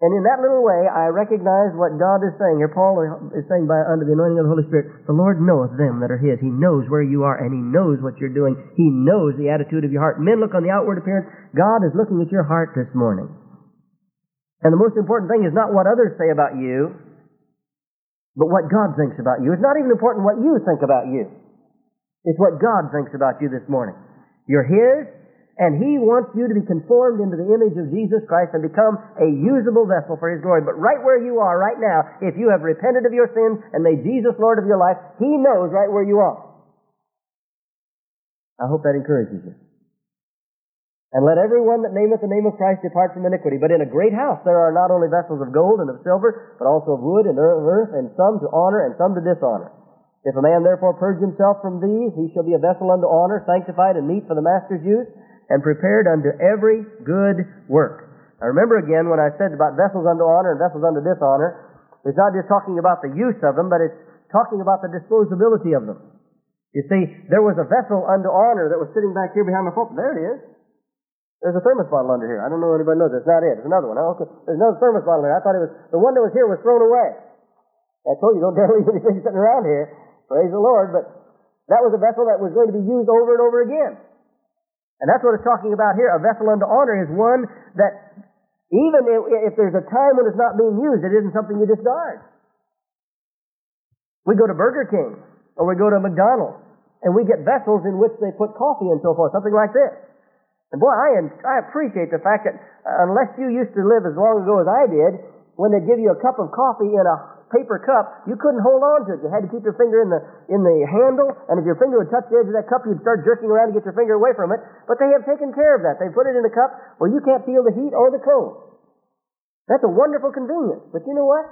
And in that little way, I recognize what God is saying here. Paul is saying by under the anointing of the Holy Spirit, the Lord knoweth them that are His. He knows where you are, and He knows what you're doing. He knows the attitude of your heart. Men look on the outward appearance. God is looking at your heart this morning. And the most important thing is not what others say about you, but what God thinks about you. It's not even important what you think about you. It's what God thinks about you this morning. You're His, and He wants you to be conformed into the image of Jesus Christ and become a usable vessel for His glory. But right where you are right now, if you have repented of your sins and made Jesus Lord of your life, He knows right where you are. I hope that encourages you. And let everyone that nameth the name of Christ depart from iniquity. But in a great house there are not only vessels of gold and of silver, but also of wood and of earth, and some to honor and some to dishonor. If a man therefore purge himself from these, he shall be a vessel unto honor, sanctified and meet for the master's use, and prepared unto every good work. Now remember again when I said about vessels unto honor and vessels unto dishonor, it's not just talking about the use of them, but it's talking about the disposability of them. You see, there was a vessel unto honor that was sitting back here behind the pulpit. There it is. There's a thermos bottle under here. I don't know if anybody knows. It's not it. It's another one. Okay. There's another thermos bottle there. I thought it was the one that was here was thrown away. I told you don't [laughs] dare leave anything sitting around here. Praise the Lord. But that was a vessel that was going to be used over and over again. And that's what it's talking about here. A vessel unto honor is one that even if, there's a time when it's not being used, it isn't something you discard. We go to Burger King or we go to McDonald's and we get vessels in which they put coffee and so forth, something like this. And boy, I, I appreciate the fact that uh, unless you used to live as long ago as I did, when they give you a cup of coffee in a paper cup, you couldn't hold on to it. You had to keep your finger in the in the handle, and if your finger would touch the edge of that cup, you'd start jerking around to get your finger away from it. But they have taken care of that. They put it in a cup where you can't feel the heat or the cold. That's a wonderful convenience. But you know what?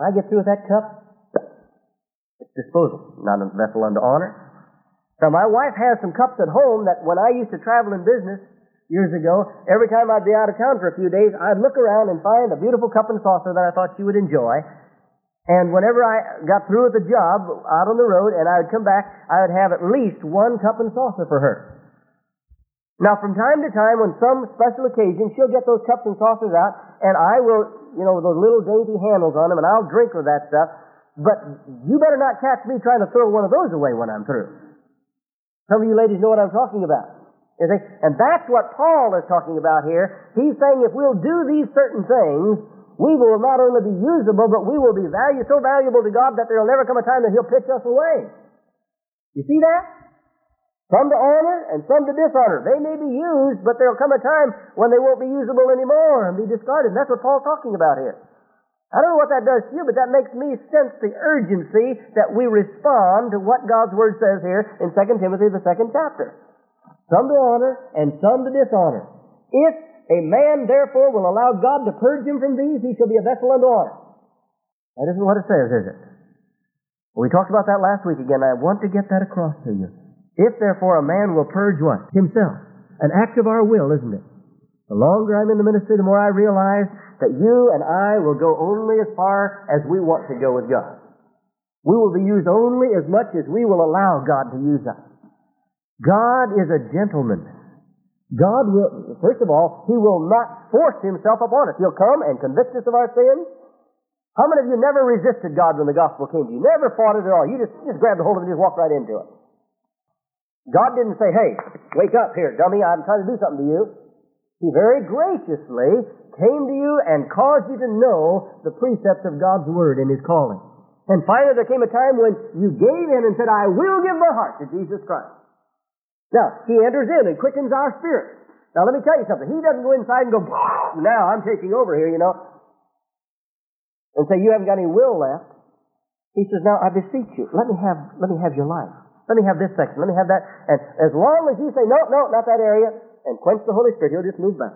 I get through with that cup. It's disposal, not a vessel unto honor. Now, my wife has some cups at home that when I used to travel in business years ago, every time I'd be out of town for a few days, I'd look around and find a beautiful cup and saucer that I thought she would enjoy. And whenever I got through with the job out on the road and I would come back, I would have at least one cup and saucer for her. Now, from time to time, when some special occasion, she'll get those cups and saucers out, and I will, you know, those little dainty handles on them, and I'll drink with that stuff. But you better not catch me trying to throw one of those away when I'm through. Some of you ladies know what I'm talking about. You see? And that's what Paul is talking about here. He's saying if we'll do these certain things, we will not only be usable, but we will be value, so valuable to God that there will never come a time that He'll pitch us away. You see that? Some to honor and some to dishonor. They may be used, but there'll come a time when they won't be usable anymore and be discarded. And that's what Paul's talking about here. I don't know what that does to you, but that makes me sense the urgency that we respond to what God's Word says here in 2 Timothy, the second chapter. Some to honor and some to dishonor. If a man therefore will allow God to purge him from these, he shall be a vessel unto honor. That isn't what it says, is it? We talked about that last week again. I want to get that across to you. If therefore a man will purge what? Himself. An act of our will, isn't it? The longer I'm in the ministry, the more I realize that you and I will go only as far as we want to go with God. We will be used only as much as we will allow God to use us. God is a gentleman. God will, first of all, He will not force Himself upon us. He'll come and convict us of our sins. How many of you never resisted God when the gospel came to you? Never fought it at all. You just, just grabbed a hold of it and just walked right into it. God didn't say, hey, wake up here, dummy, I'm trying to do something to you. He very graciously came to you and caused you to know the precepts of God's Word and His calling. And finally, there came a time when you gave in and said, I will give my heart to Jesus Christ. Now, He enters in and quickens our spirit. Now, let me tell you something. He doesn't go inside and go, now I'm taking over here, you know, and say, you haven't got any will left. He says, now I beseech you, let me have, let me have your life. Let me have this section. Let me have that. And as long as you say, no, no, not that area, and quench the Holy Spirit, He'll just move back.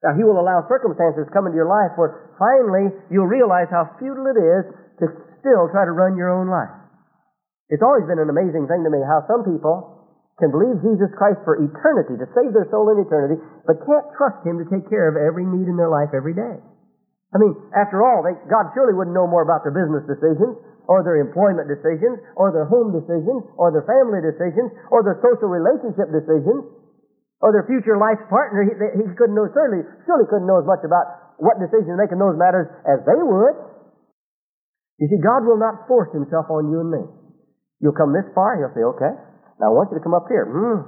Now, He will allow circumstances to come into your life where finally you'll realize how futile it is to still try to run your own life. It's always been an amazing thing to me how some people can believe Jesus Christ for eternity, to save their soul in eternity, but can't trust Him to take care of every need in their life every day. I mean, after all, they, God surely wouldn't know more about their business decisions, or their employment decisions, or their home decisions, or their family decisions, or their social relationship decisions, or their future life partner, he, he couldn't know, certainly, surely couldn't know as much about what decisions make in those matters as they would. You see, God will not force himself on you and me. You'll come this far, he'll say, okay, now I want you to come up here. Mm.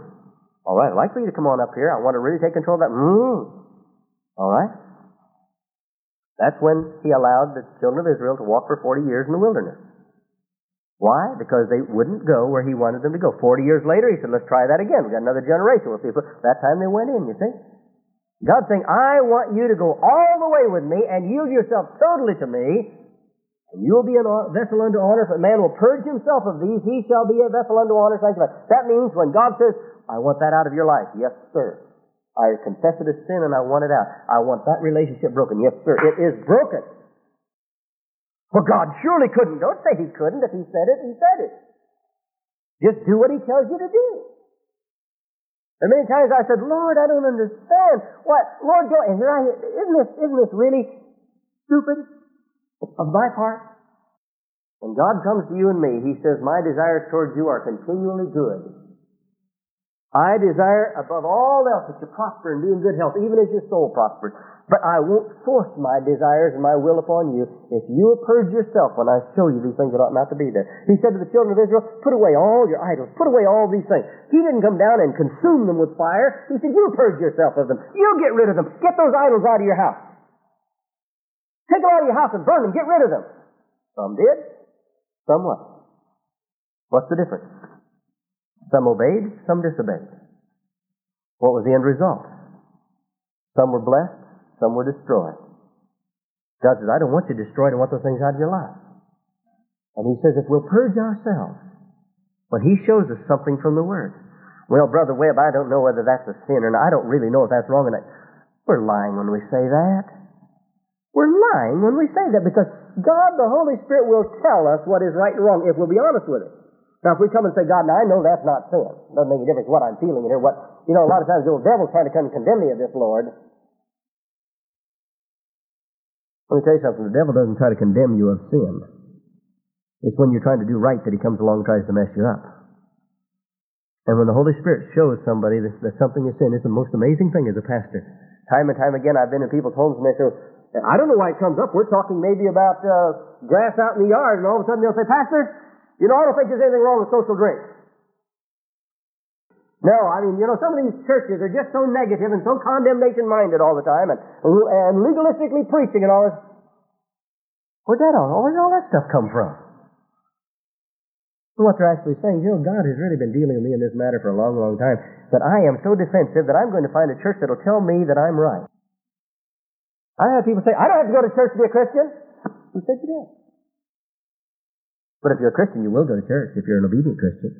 All right, I'd like for you to come on up here. I want to really take control of that. Mm. All right. That's when he allowed the children of Israel to walk for 40 years in the wilderness. Why? Because they wouldn't go where he wanted them to go. Forty years later, he said, let's try that again. We've got another generation. We'll see. That time they went in, you see. God's saying, I want you to go all the way with me and yield yourself totally to me, and you will be a vessel unto honor. If a man will purge himself of these, he shall be a vessel unto honor. That means when God says, I want that out of your life, yes, sir. I confess it as sin and I want it out. I want that relationship broken. Yes, sir. It is broken. For God surely couldn't. Don't say He couldn't. If He said it, He said it. Just do what He tells you to do. And many times I said, Lord, I don't understand. What? Lord, don't, and here I, isn't this, isn't this really stupid of my part? When God comes to you and me, He says, my desires towards you are continually good. I desire above all else that you prosper and be in good health, even as your soul prospers. But I won't force my desires and my will upon you if you will purge yourself when I show you these things that ought not to be there. He said to the children of Israel, put away all your idols, put away all these things. He didn't come down and consume them with fire. He said, you purge yourself of them. You get rid of them. Get those idols out of your house. Take them out of your house and burn them. Get rid of them. Some did. Some what? What's the difference? Some obeyed, some disobeyed. What was the end result? Some were blessed, some were destroyed. God says, I don't want you destroyed. I want those things out of your life. And He says, if we'll purge ourselves, but He shows us something from the Word. Well, Brother Webb, I don't know whether that's a sin or not. I don't really know if that's wrong or not. We're lying when we say that. We're lying when we say that because God, the Holy Spirit, will tell us what is right and wrong if we'll be honest with it. Now, if we come and say, God, now I know that's not sin. Doesn't make any difference what I'm feeling here. What you know, a lot of times the old devil's trying to come and condemn me of this, Lord. Let me tell you something. The devil doesn't try to condemn you of sin. It's when you're trying to do right that he comes along and tries to mess you up. And when the Holy Spirit shows somebody that, that something is sin, it's the most amazing thing as a pastor. Time and time again, I've been in people's homes and they say, I don't know why it comes up. We're talking maybe about uh, grass out in the yard, and all of a sudden they'll say, Pastor, you know, I don't think there's anything wrong with social drink. No, I mean, you know, some of these churches are just so negative and so condemnation minded all the time and, and legalistically preaching and all this. Where'd that all, where'd all that stuff come from? what they're actually saying, you know, God has really been dealing with me in this matter for a long, long time, but I am so defensive that I'm going to find a church that'll tell me that I'm right. I have people say, I don't have to go to church to be a Christian. Who said you did? But if you're a Christian, you will go to church if you're an obedient Christian.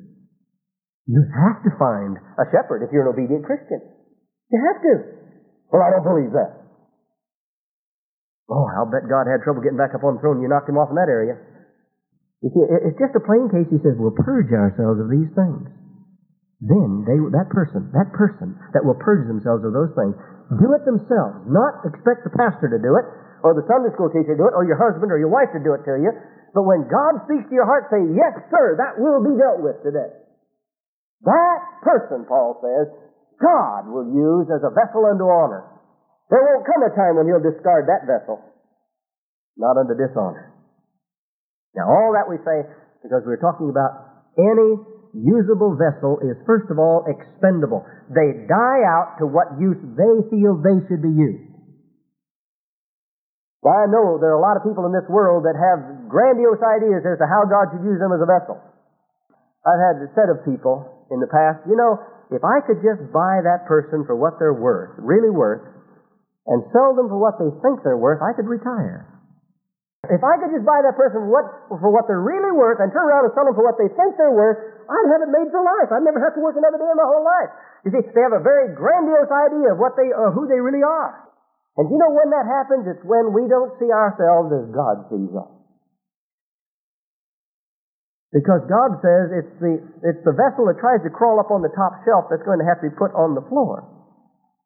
You have to find a shepherd if you're an obedient Christian. You have to. Well, I don't believe that. Oh, I'll bet God had trouble getting back up on the throne. You knocked him off in that area. You see, it's just a plain case. He says, we'll purge ourselves of these things. Then they, that person, that person that will purge themselves of those things, do it themselves. Not expect the pastor to do it, or the Sunday school teacher to do it, or your husband or your wife to do it to you. But when God speaks to your heart, say, yes, sir, that will be dealt with today. That person, Paul says, God will use as a vessel unto honor. There won't come a time when he'll discard that vessel, not unto dishonor. Now, all that we say, because we're talking about any usable vessel, is first of all expendable. They die out to what use they feel they should be used. Well, I know there are a lot of people in this world that have grandiose ideas as to how God should use them as a vessel. I've had a set of people in the past, you know, if I could just buy that person for what they're worth, really worth, and sell them for what they think they're worth, I could retire. If I could just buy that person what, for what they're really worth and turn around and sell them for what they think they're worth, I'd have it made for life. I'd never have to work another day in my whole life. You see, they have a very grandiose idea of what they, uh, who they really are. And you know when that happens? It's when we don't see ourselves as God sees us. Because God says it's the, it's the vessel that tries to crawl up on the top shelf that's going to have to be put on the floor.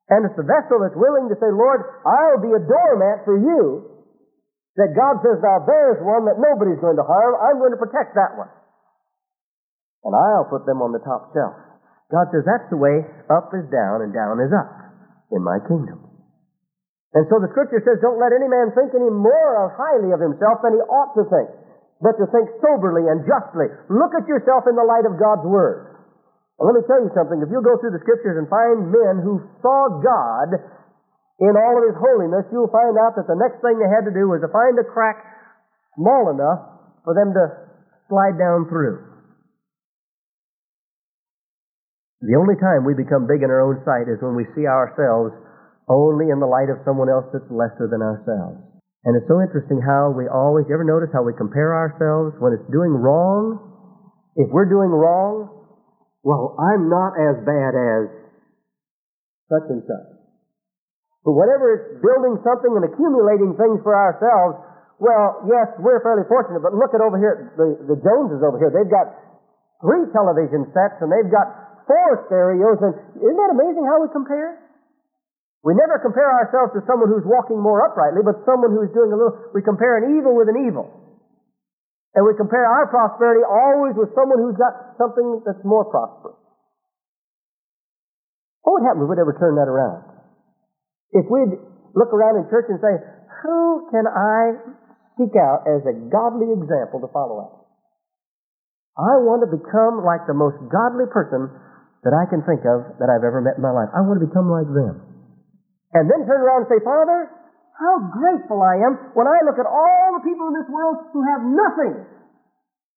And it's the vessel that's willing to say, Lord, I'll be a doormat for you. That God says, now there's one that nobody's going to harm. I'm going to protect that one. And I'll put them on the top shelf. God says that's the way up is down and down is up in my kingdom. And so the scripture says, don't let any man think any more highly of himself than he ought to think but to think soberly and justly. Look at yourself in the light of God's Word. And let me tell you something. If you'll go through the Scriptures and find men who saw God in all of His holiness, you'll find out that the next thing they had to do was to find a crack small enough for them to slide down through. The only time we become big in our own sight is when we see ourselves only in the light of someone else that's lesser than ourselves. And it's so interesting how we always, you ever notice how we compare ourselves when it's doing wrong? If we're doing wrong, well, I'm not as bad as such and such. But whenever it's building something and accumulating things for ourselves, well, yes, we're fairly fortunate, but look at over here, the, the Joneses over here. They've got three television sets and they've got four stereos, and isn't that amazing how we compare? We never compare ourselves to someone who's walking more uprightly, but someone who's doing a little, we compare an evil with an evil. And we compare our prosperity always with someone who's got something that's more prosperous. What would happen if we'd ever turn that around? If we'd look around in church and say, who can I seek out as a godly example to follow after? I want to become like the most godly person that I can think of that I've ever met in my life. I want to become like them and then turn around and say, Father, how grateful I am when I look at all the people in this world who have nothing,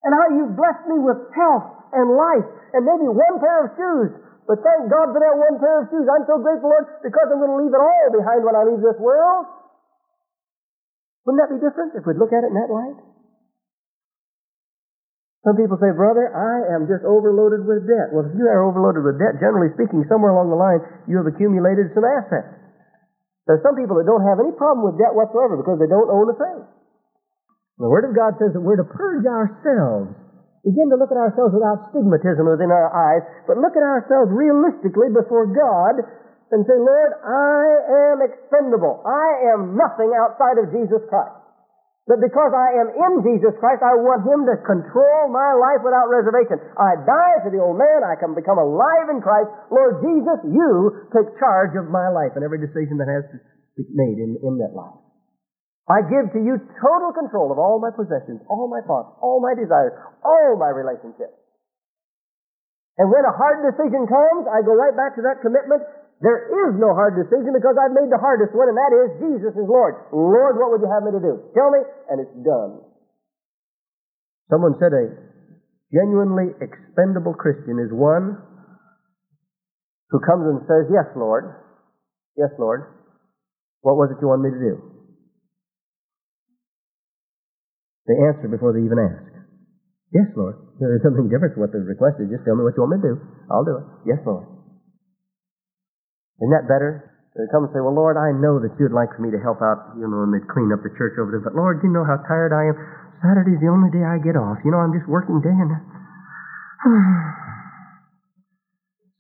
and how you've blessed me with health and life, and maybe one pair of shoes. But thank God for that one pair of shoes. I'm so grateful, Lord, because I'm going to leave it all behind when I leave this world. Wouldn't that be different if we'd look at it in that light? Some people say, brother, I am just overloaded with debt. Well, if you are overloaded with debt, generally speaking, somewhere along the line, you have accumulated some assets. There's some people that don't have any problem with debt whatsoever because they don't own a thing. The Word of God says that we're to purge ourselves. Begin to look at ourselves without stigmatism within our eyes, but look at ourselves realistically before God and say, Lord, I am expendable. I am nothing outside of Jesus Christ. But because I am in Jesus Christ, I want Him to control my life without reservation. I die to the old man. I can become alive in Christ. Lord Jesus, you take charge of my life and every decision that has to be made in, in that life. I give to you total control of all my possessions, all my thoughts, all my desires, all my relationships. And when a hard decision comes, I go right back to that commitment there is no hard decision because I've made the hardest one, and that is Jesus is Lord. Lord, what would you have me to do? Tell me, and it's done. Someone said a genuinely expendable Christian is one who comes and says, Yes, Lord. Yes, Lord. What was it you wanted me to do? They answer before they even ask. Yes, Lord. [laughs] There's something different from what they requested. Just tell me what you want me to do. I'll do it. Yes, Lord. Isn't that better? They come and say, Well, Lord, I know that you'd like for me to help out, you know, and they'd clean up the church over there. But Lord, you know how tired I am. Saturday's the only day I get off. You know, I'm just working day and [sighs]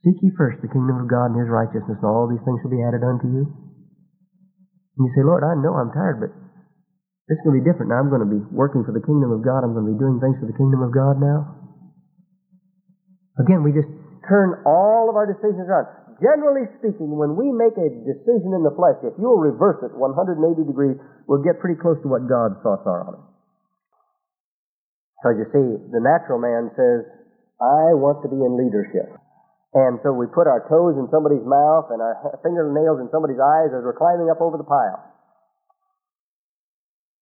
Seek ye first the kingdom of God and his righteousness, and all these things shall be added unto you. And you say, Lord, I know I'm tired, but is going to be different. Now I'm going to be working for the kingdom of God. I'm going to be doing things for the kingdom of God now. Again, we just turn all of our decisions around. Generally speaking, when we make a decision in the flesh, if you'll reverse it 180 degrees, we'll get pretty close to what God's thoughts are on it. Because you see, the natural man says, I want to be in leadership. And so we put our toes in somebody's mouth and our fingernails in somebody's eyes as we're climbing up over the pile.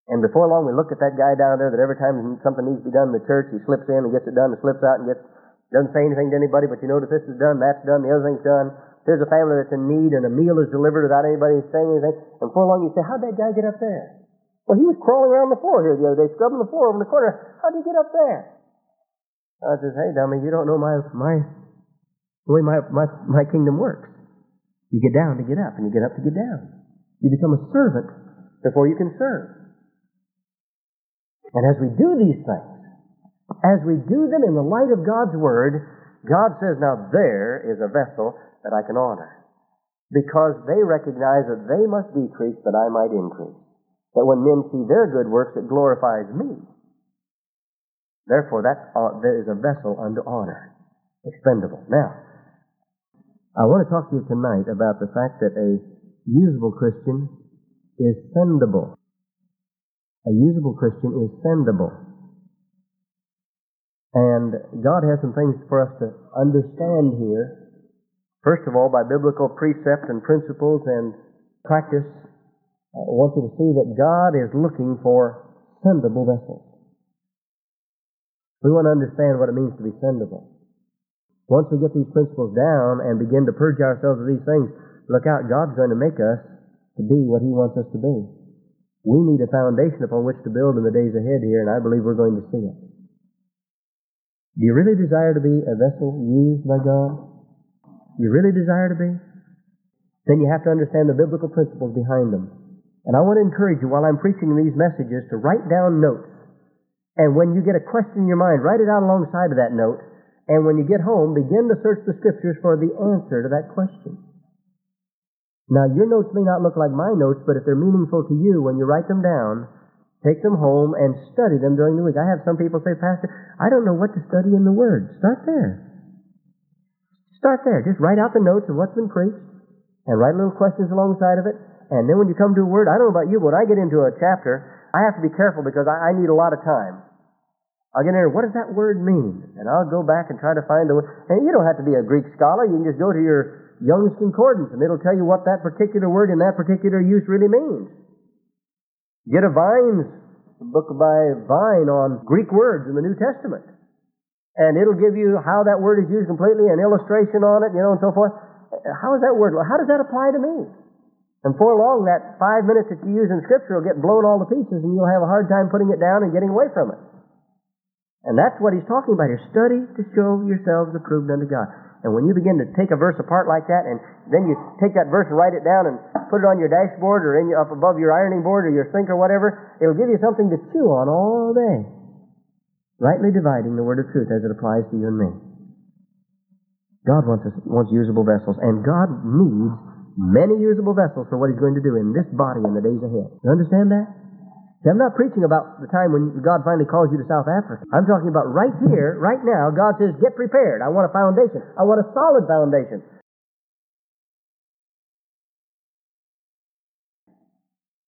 And before long, we look at that guy down there that every time something needs to be done in the church, he slips in and gets it done and slips out and gets, doesn't say anything to anybody, but you notice this is done, that's done, the other thing's done. There's a family that's in need and a meal is delivered without anybody saying anything. And before long, you say, how'd that guy get up there? Well, he was crawling around the floor here the other day, scrubbing the floor over in the corner. How'd he get up there? I says, hey, dummy, you don't know my, my the way my, my, my kingdom works. You get down to get up, and you get up to get down. You become a servant before you can serve. And as we do these things, as we do them in the light of God's Word, God says, now there is a vessel that I can honor. Because they recognize that they must decrease that I might increase. That when men see their good works, it glorifies me. Therefore, that, uh, there is a vessel unto honor, expendable. Now, I want to talk to you tonight about the fact that a usable Christian is sendable. A usable Christian is sendable. And God has some things for us to understand here. First of all, by biblical precept and principles and practice, uh, I want you to see that God is looking for sendable vessels. We want to understand what it means to be sendable. Once we get these principles down and begin to purge ourselves of these things, look out, God's going to make us to be what He wants us to be. We need a foundation upon which to build in the days ahead here, and I believe we're going to see it. Do you really desire to be a vessel used by God? You really desire to be? Then you have to understand the biblical principles behind them. And I want to encourage you while I'm preaching these messages to write down notes. And when you get a question in your mind, write it out alongside of that note and when you get home, begin to search the scriptures for the answer to that question. Now, your notes may not look like my notes, but if they're meaningful to you when you write them down, take them home and study them during the week. I have some people say, Pastor, I don't know what to study in the Word. Start there. Start there. Just write out the notes of what's been preached and write little questions alongside of it. And then when you come to a word, I don't know about you, but when I get into a chapter, I have to be careful because I, I need a lot of time. I'll get in there, what does that word mean? And I'll go back and try to find the word. And you don't have to be a Greek scholar. You can just go to your Young's Concordance and it'll tell you what that particular word in that particular use really means. Get a Vine's book by Vine on Greek words in the New Testament. And it'll give you how that word is used completely, an illustration on it, you know, and so forth. How is that word? How does that apply to me? And for long, that five minutes that you use in Scripture will get blown all to pieces, and you'll have a hard time putting it down and getting away from it. And that's what he's talking about here. Study to show yourselves approved unto God. And when you begin to take a verse apart like that, and then you take that verse and write it down and put it on your dashboard or in your, up above your ironing board or your sink or whatever, it'll give you something to chew on all day. Rightly dividing the word of truth as it applies to you and me. God wants us, wants usable vessels, and God needs many usable vessels for what He's going to do in this body in the days ahead. You understand that? See, I'm not preaching about the time when God finally calls you to South Africa. I'm talking about right here, right now. God says, get prepared. I want a foundation. I want a solid foundation.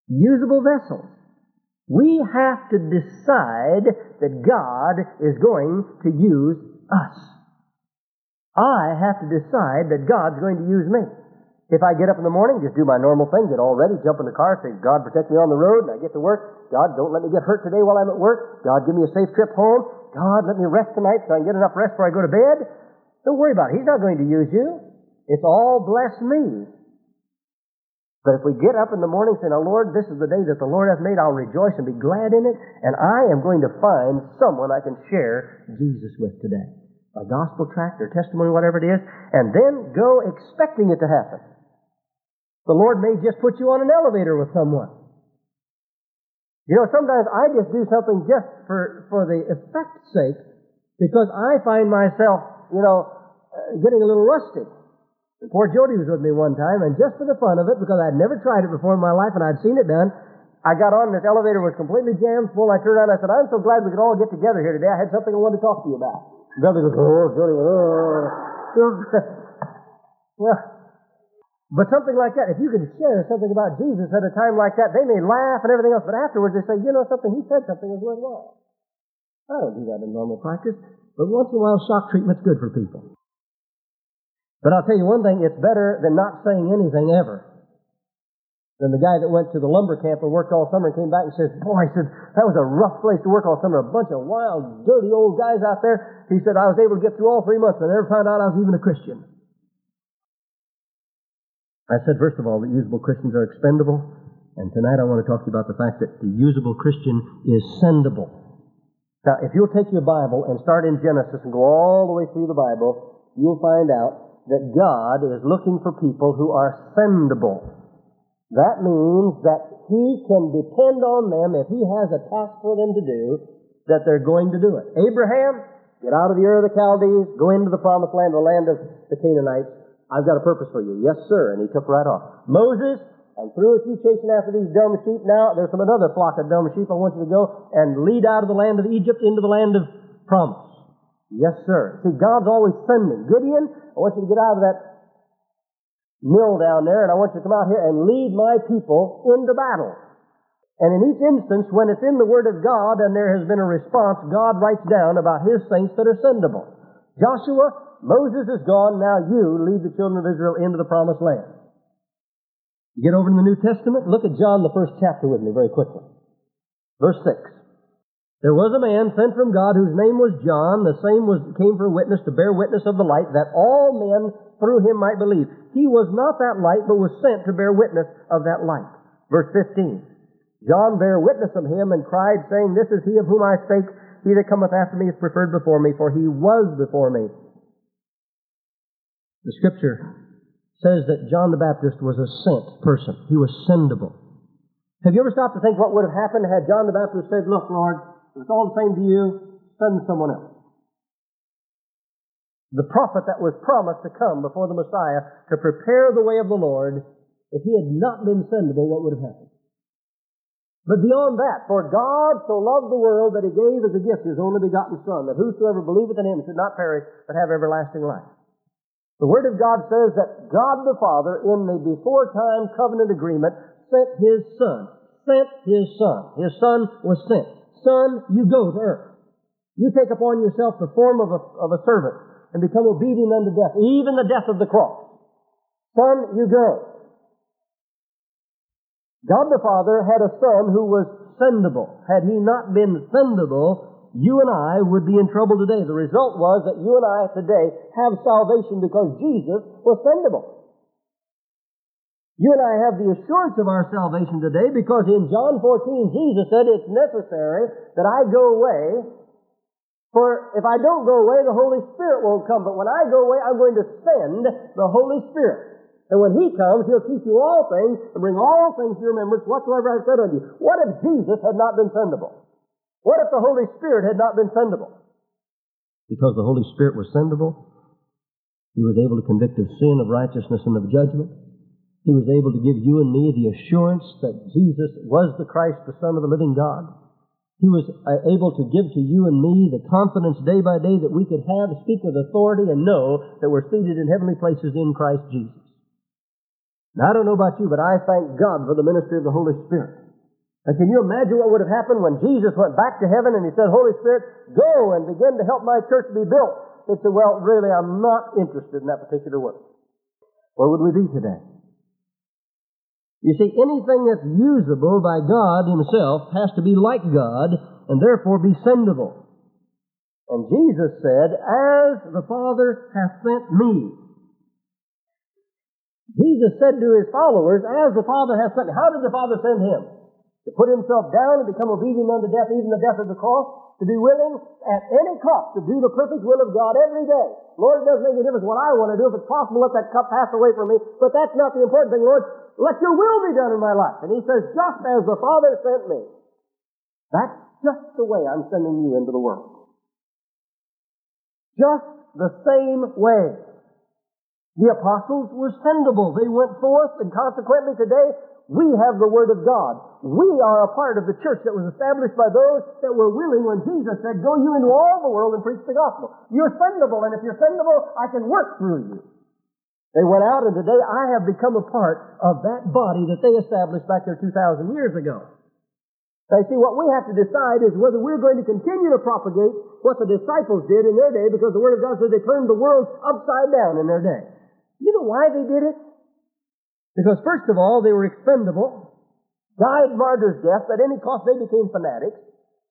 Usable vessels. We have to decide that God is going to use us. I have to decide that God's going to use me. If I get up in the morning, just do my normal thing, get all ready, jump in the car, say, God protect me on the road, and I get to work. God, don't let me get hurt today while I'm at work. God, give me a safe trip home. God, let me rest tonight so I can get enough rest before I go to bed. Don't worry about it. He's not going to use you. It's all bless me. But if we get up in the morning saying, "Now, Lord, this is the day that the Lord hath made, I'll rejoice and be glad in it, and I am going to find someone I can share Jesus with today. A gospel tract or testimony, whatever it is, and then go expecting it to happen. The Lord may just put you on an elevator with someone. You know, sometimes I just do something just for, for the effect's sake because I find myself, you know, uh, getting a little rusty. Poor Jody was with me one time, and just for the fun of it, because I'd never tried it before in my life and I'd seen it done, I got on, this elevator was completely jammed full. I turned around and I said, I'm so glad we could all get together here today. I had something I wanted to talk to you about. Brother goes, oh, Jody oh. [laughs] yeah. But something like that, if you could share something about Jesus at a time like that, they may laugh and everything else, but afterwards they say, you know something, he said something was worthwhile. I don't do that in normal practice, but once in a while shock treatment's good for people. But I'll tell you one thing, it's better than not saying anything ever. Than the guy that went to the lumber camp and worked all summer and came back and says, Boy, he said, that was a rough place to work all summer. A bunch of wild, dirty old guys out there. He said, I was able to get through all three months and I never found out I was even a Christian. I said, first of all, that usable Christians are expendable. And tonight I want to talk to you about the fact that the usable Christian is sendable. Now, if you'll take your Bible and start in Genesis and go all the way through the Bible, you'll find out that God is looking for people who are sendable. That means that He can depend on them if He has a task for them to do, that they're going to do it. Abraham, get out of the Ur of the Chaldees, go into the promised land, the land of the Canaanites. I've got a purpose for you. Yes, sir. And he took right off. Moses, I'm through with you chasing after these dumb sheep now. There's some another flock of dumb sheep. I want you to go and lead out of the land of Egypt into the land of promise. Yes, sir. See, God's always sending. Gideon, I want you to get out of that mill down there, and I want you to come out here and lead my people into battle. And in each instance, when it's in the Word of God and there has been a response, God writes down about His saints that are sendable. Joshua, Moses is gone, now you lead the children of Israel into the promised land. You get over in the New Testament, look at John, the first chapter with me very quickly. Verse 6. There was a man sent from God whose name was John. The same was, came for a witness to bear witness of the light that all men through him might believe. He was not that light, but was sent to bear witness of that light. Verse 15. John bare witness of him and cried, saying, This is he of whom I spake. He that cometh after me is preferred before me, for he was before me. The scripture says that John the Baptist was a sent person. He was sendable. Have you ever stopped to think what would have happened had John the Baptist said, Look, Lord, it's all the same to you, send someone else. The prophet that was promised to come before the Messiah to prepare the way of the Lord, if he had not been sendable, what would have happened? But beyond that, for God so loved the world that he gave as a gift his only begotten Son, that whosoever believeth in him should not perish, but have everlasting life. The Word of God says that God the Father, in the before time covenant agreement, sent his Son. Sent his Son. His Son was sent. Son, you go to earth. You take upon yourself the form of a, of a servant and become obedient unto death, even the death of the cross. Son, you go. God the Father had a Son who was sendable. Had he not been sendable, you and I would be in trouble today. The result was that you and I today have salvation because Jesus was sendable. You and I have the assurance of our salvation today because in John 14, Jesus said it's necessary that I go away. For if I don't go away, the Holy Spirit won't come. But when I go away, I'm going to send the Holy Spirit. And when He comes, He'll teach you all things and bring all things to your remembrance whatsoever I've said unto you. What if Jesus had not been sendable? What if the Holy Spirit had not been sendable? Because the Holy Spirit was sendable, He was able to convict of sin, of righteousness, and of judgment. He was able to give you and me the assurance that Jesus was the Christ, the Son of the living God. He was uh, able to give to you and me the confidence day by day that we could have, speak with authority, and know that we're seated in heavenly places in Christ Jesus. Now, I don't know about you, but I thank God for the ministry of the Holy Spirit. And can you imagine what would have happened when Jesus went back to heaven and he said, Holy Spirit, go and begin to help my church be built? He said, well, really, I'm not interested in that particular work. Where would we be today? You see, anything that's usable by God Himself has to be like God and therefore be sendable. And Jesus said, As the Father hath sent me. Jesus said to his followers, As the Father has sent me. How did the Father send him? To put himself down and become obedient unto death, even the death of the cross? To be willing at any cost to do the perfect will of God every day. Lord, it doesn't make a difference what I want to do. If it's possible, let that cup pass away from me. But that's not the important thing, Lord. Let your will be done in my life. And he says, just as the Father sent me. That's just the way I'm sending you into the world. Just the same way. The apostles were sendable. They went forth, and consequently today, we have the Word of God. We are a part of the church that was established by those that were willing when Jesus said, Go you into all the world and preach the gospel. You're sendable, and if you're sendable, I can work through you. They went out, and today I have become a part of that body that they established back there 2,000 years ago. You see, what we have to decide is whether we're going to continue to propagate what the disciples did in their day, because the Word of God says they turned the world upside down in their day. You know why they did it? Because first of all, they were expendable, died martyrs' death, at any cost they became fanatics.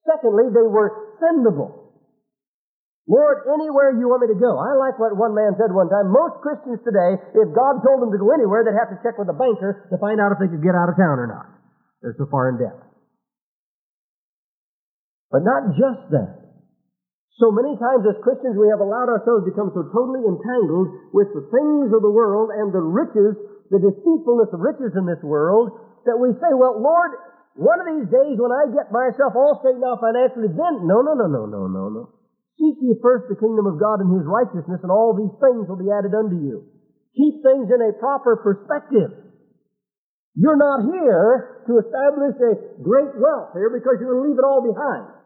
Secondly, they were sendable. Lord, anywhere you want me to go. I like what one man said one time. Most Christians today, if God told them to go anywhere, they'd have to check with a banker to find out if they could get out of town or not. They're so far in debt. But not just that. So many times as Christians we have allowed ourselves to become so totally entangled with the things of the world and the riches, the deceitfulness of riches in this world, that we say, well, Lord, one of these days when I get myself all straightened out financially, then, no, no, no, no, no, no, no. Seek ye first the kingdom of God and His righteousness, and all these things will be added unto you. Keep things in a proper perspective. You're not here to establish a great wealth here because you're going to leave it all behind.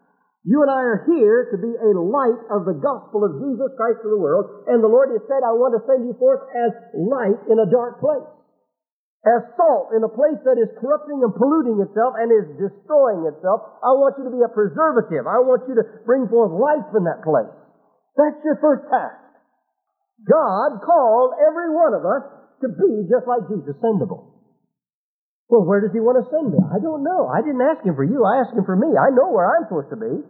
You and I are here to be a light of the gospel of Jesus Christ to the world, and the Lord has said, I want to send you forth as light in a dark place. As salt in a place that is corrupting and polluting itself and is destroying itself. I want you to be a preservative. I want you to bring forth life in that place. That's your first task. God called every one of us to be just like Jesus, sendable. Well, where does he want to send me? I don't know. I didn't ask him for you. I asked him for me. I know where I'm supposed to be.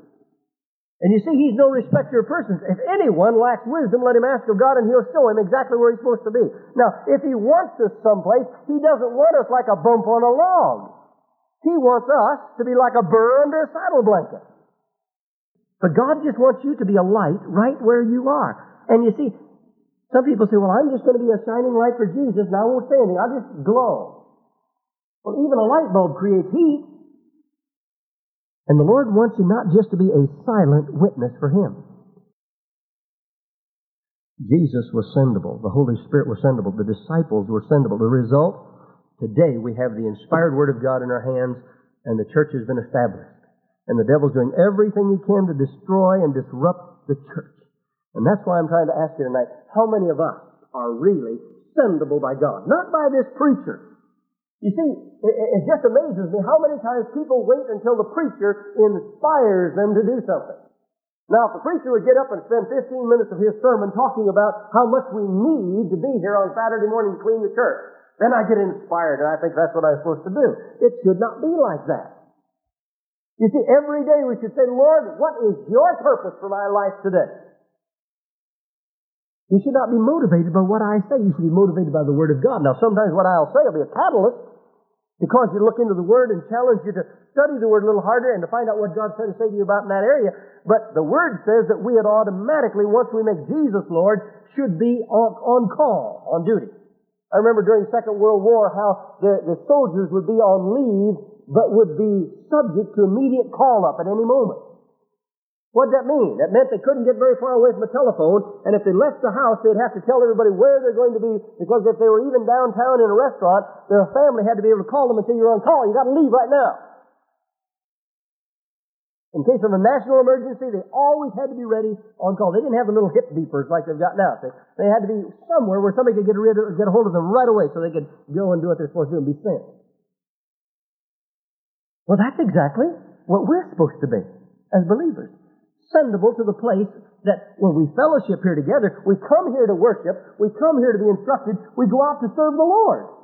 And you see, he's no respecter of persons. If anyone lacks wisdom, let him ask of God and he'll show him exactly where he's supposed to be. Now, if he wants us someplace, he doesn't want us like a bump on a log. He wants us to be like a burr under a saddle blanket. But God just wants you to be a light right where you are. And you see, some people say, well, I'm just going to be a shining light for Jesus and I won't say anything. I'll just glow. Well, even a light bulb creates heat. And the Lord wants you not just to be a silent witness for Him. Jesus was sendable. The Holy Spirit was sendable. The disciples were sendable. The result, today we have the inspired Word of God in our hands and the church has been established. And the devil's doing everything he can to destroy and disrupt the church. And that's why I'm trying to ask you tonight, how many of us are really sendable by God? Not by this preacher, you see, it, just amazes me how many times people wait until the preacher inspires them to do something. Now, if the preacher would get up and spend 15 minutes of his sermon talking about how much we need to be here on Saturday morning to clean the church, then I get inspired and I think that's what I'm supposed to do. It should not be like that. You see, every day we should say, Lord, what is your purpose for my life today? You should not be motivated by what I say. You should be motivated by the Word of God. Now, sometimes what I'll say will be a catalyst to because you to look into the Word and challenge you to study the Word a little harder and to find out what God's trying to say to you about in that area. But the Word says that we had automatically, once we make Jesus Lord, should be on, on call, on duty. I remember during the Second World War how the, the soldiers would be on leave, but would be subject to immediate call up at any moment. What did that mean? That meant they couldn't get very far away from a telephone, and if they left the house, they'd have to tell everybody where they're going to be, because if they were even downtown in a restaurant, their family had to be able to call them and say, you're on call, you gotta leave right now. In case of a national emergency, they always had to be ready on call. They didn't have the little hip beepers like they've got now. They, they had to be somewhere where somebody could get, rid of, get a hold of them right away so they could go and do what they're supposed to do and be sent. Well, that's exactly what we're supposed to be as believers sendable to the place that when we fellowship here together, we come here to worship, we come here to be instructed, we go out to serve the Lord.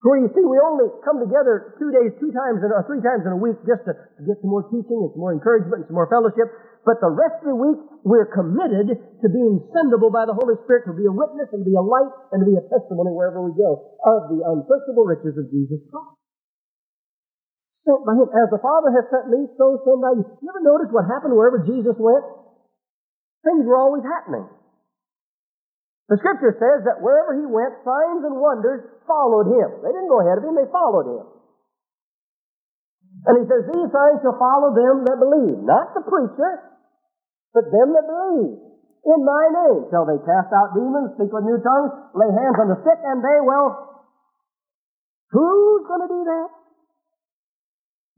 Where you see, we only come together two days, two times, or three times in a week just to, get some more teaching and some more encouragement and some more fellowship. But the rest of the week, we're committed to being sendable by the Holy Spirit to be a witness and to be a light and to be a testimony wherever we go of the unsearchable riches of Jesus Christ. Sent by Him. As the Father has sent me, so send I you. You ever notice what happened wherever Jesus went? Things were always happening. The scripture says that wherever he went, signs and wonders followed him. They didn't go ahead of him, they followed him. And he says, These signs shall follow them that believe. Not the preacher, but them that believe. In my name shall they cast out demons, speak with new tongues, lay hands on the sick, and they will. Who's going to do that?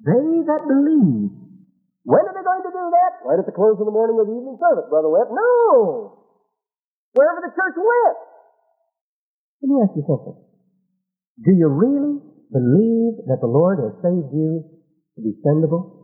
They that believe. When are they going to do that? Right at the close of the morning of the evening service, Brother Webb. No! wherever the church went. Let me ask you something. Do you really believe that the Lord has saved you to be sendable?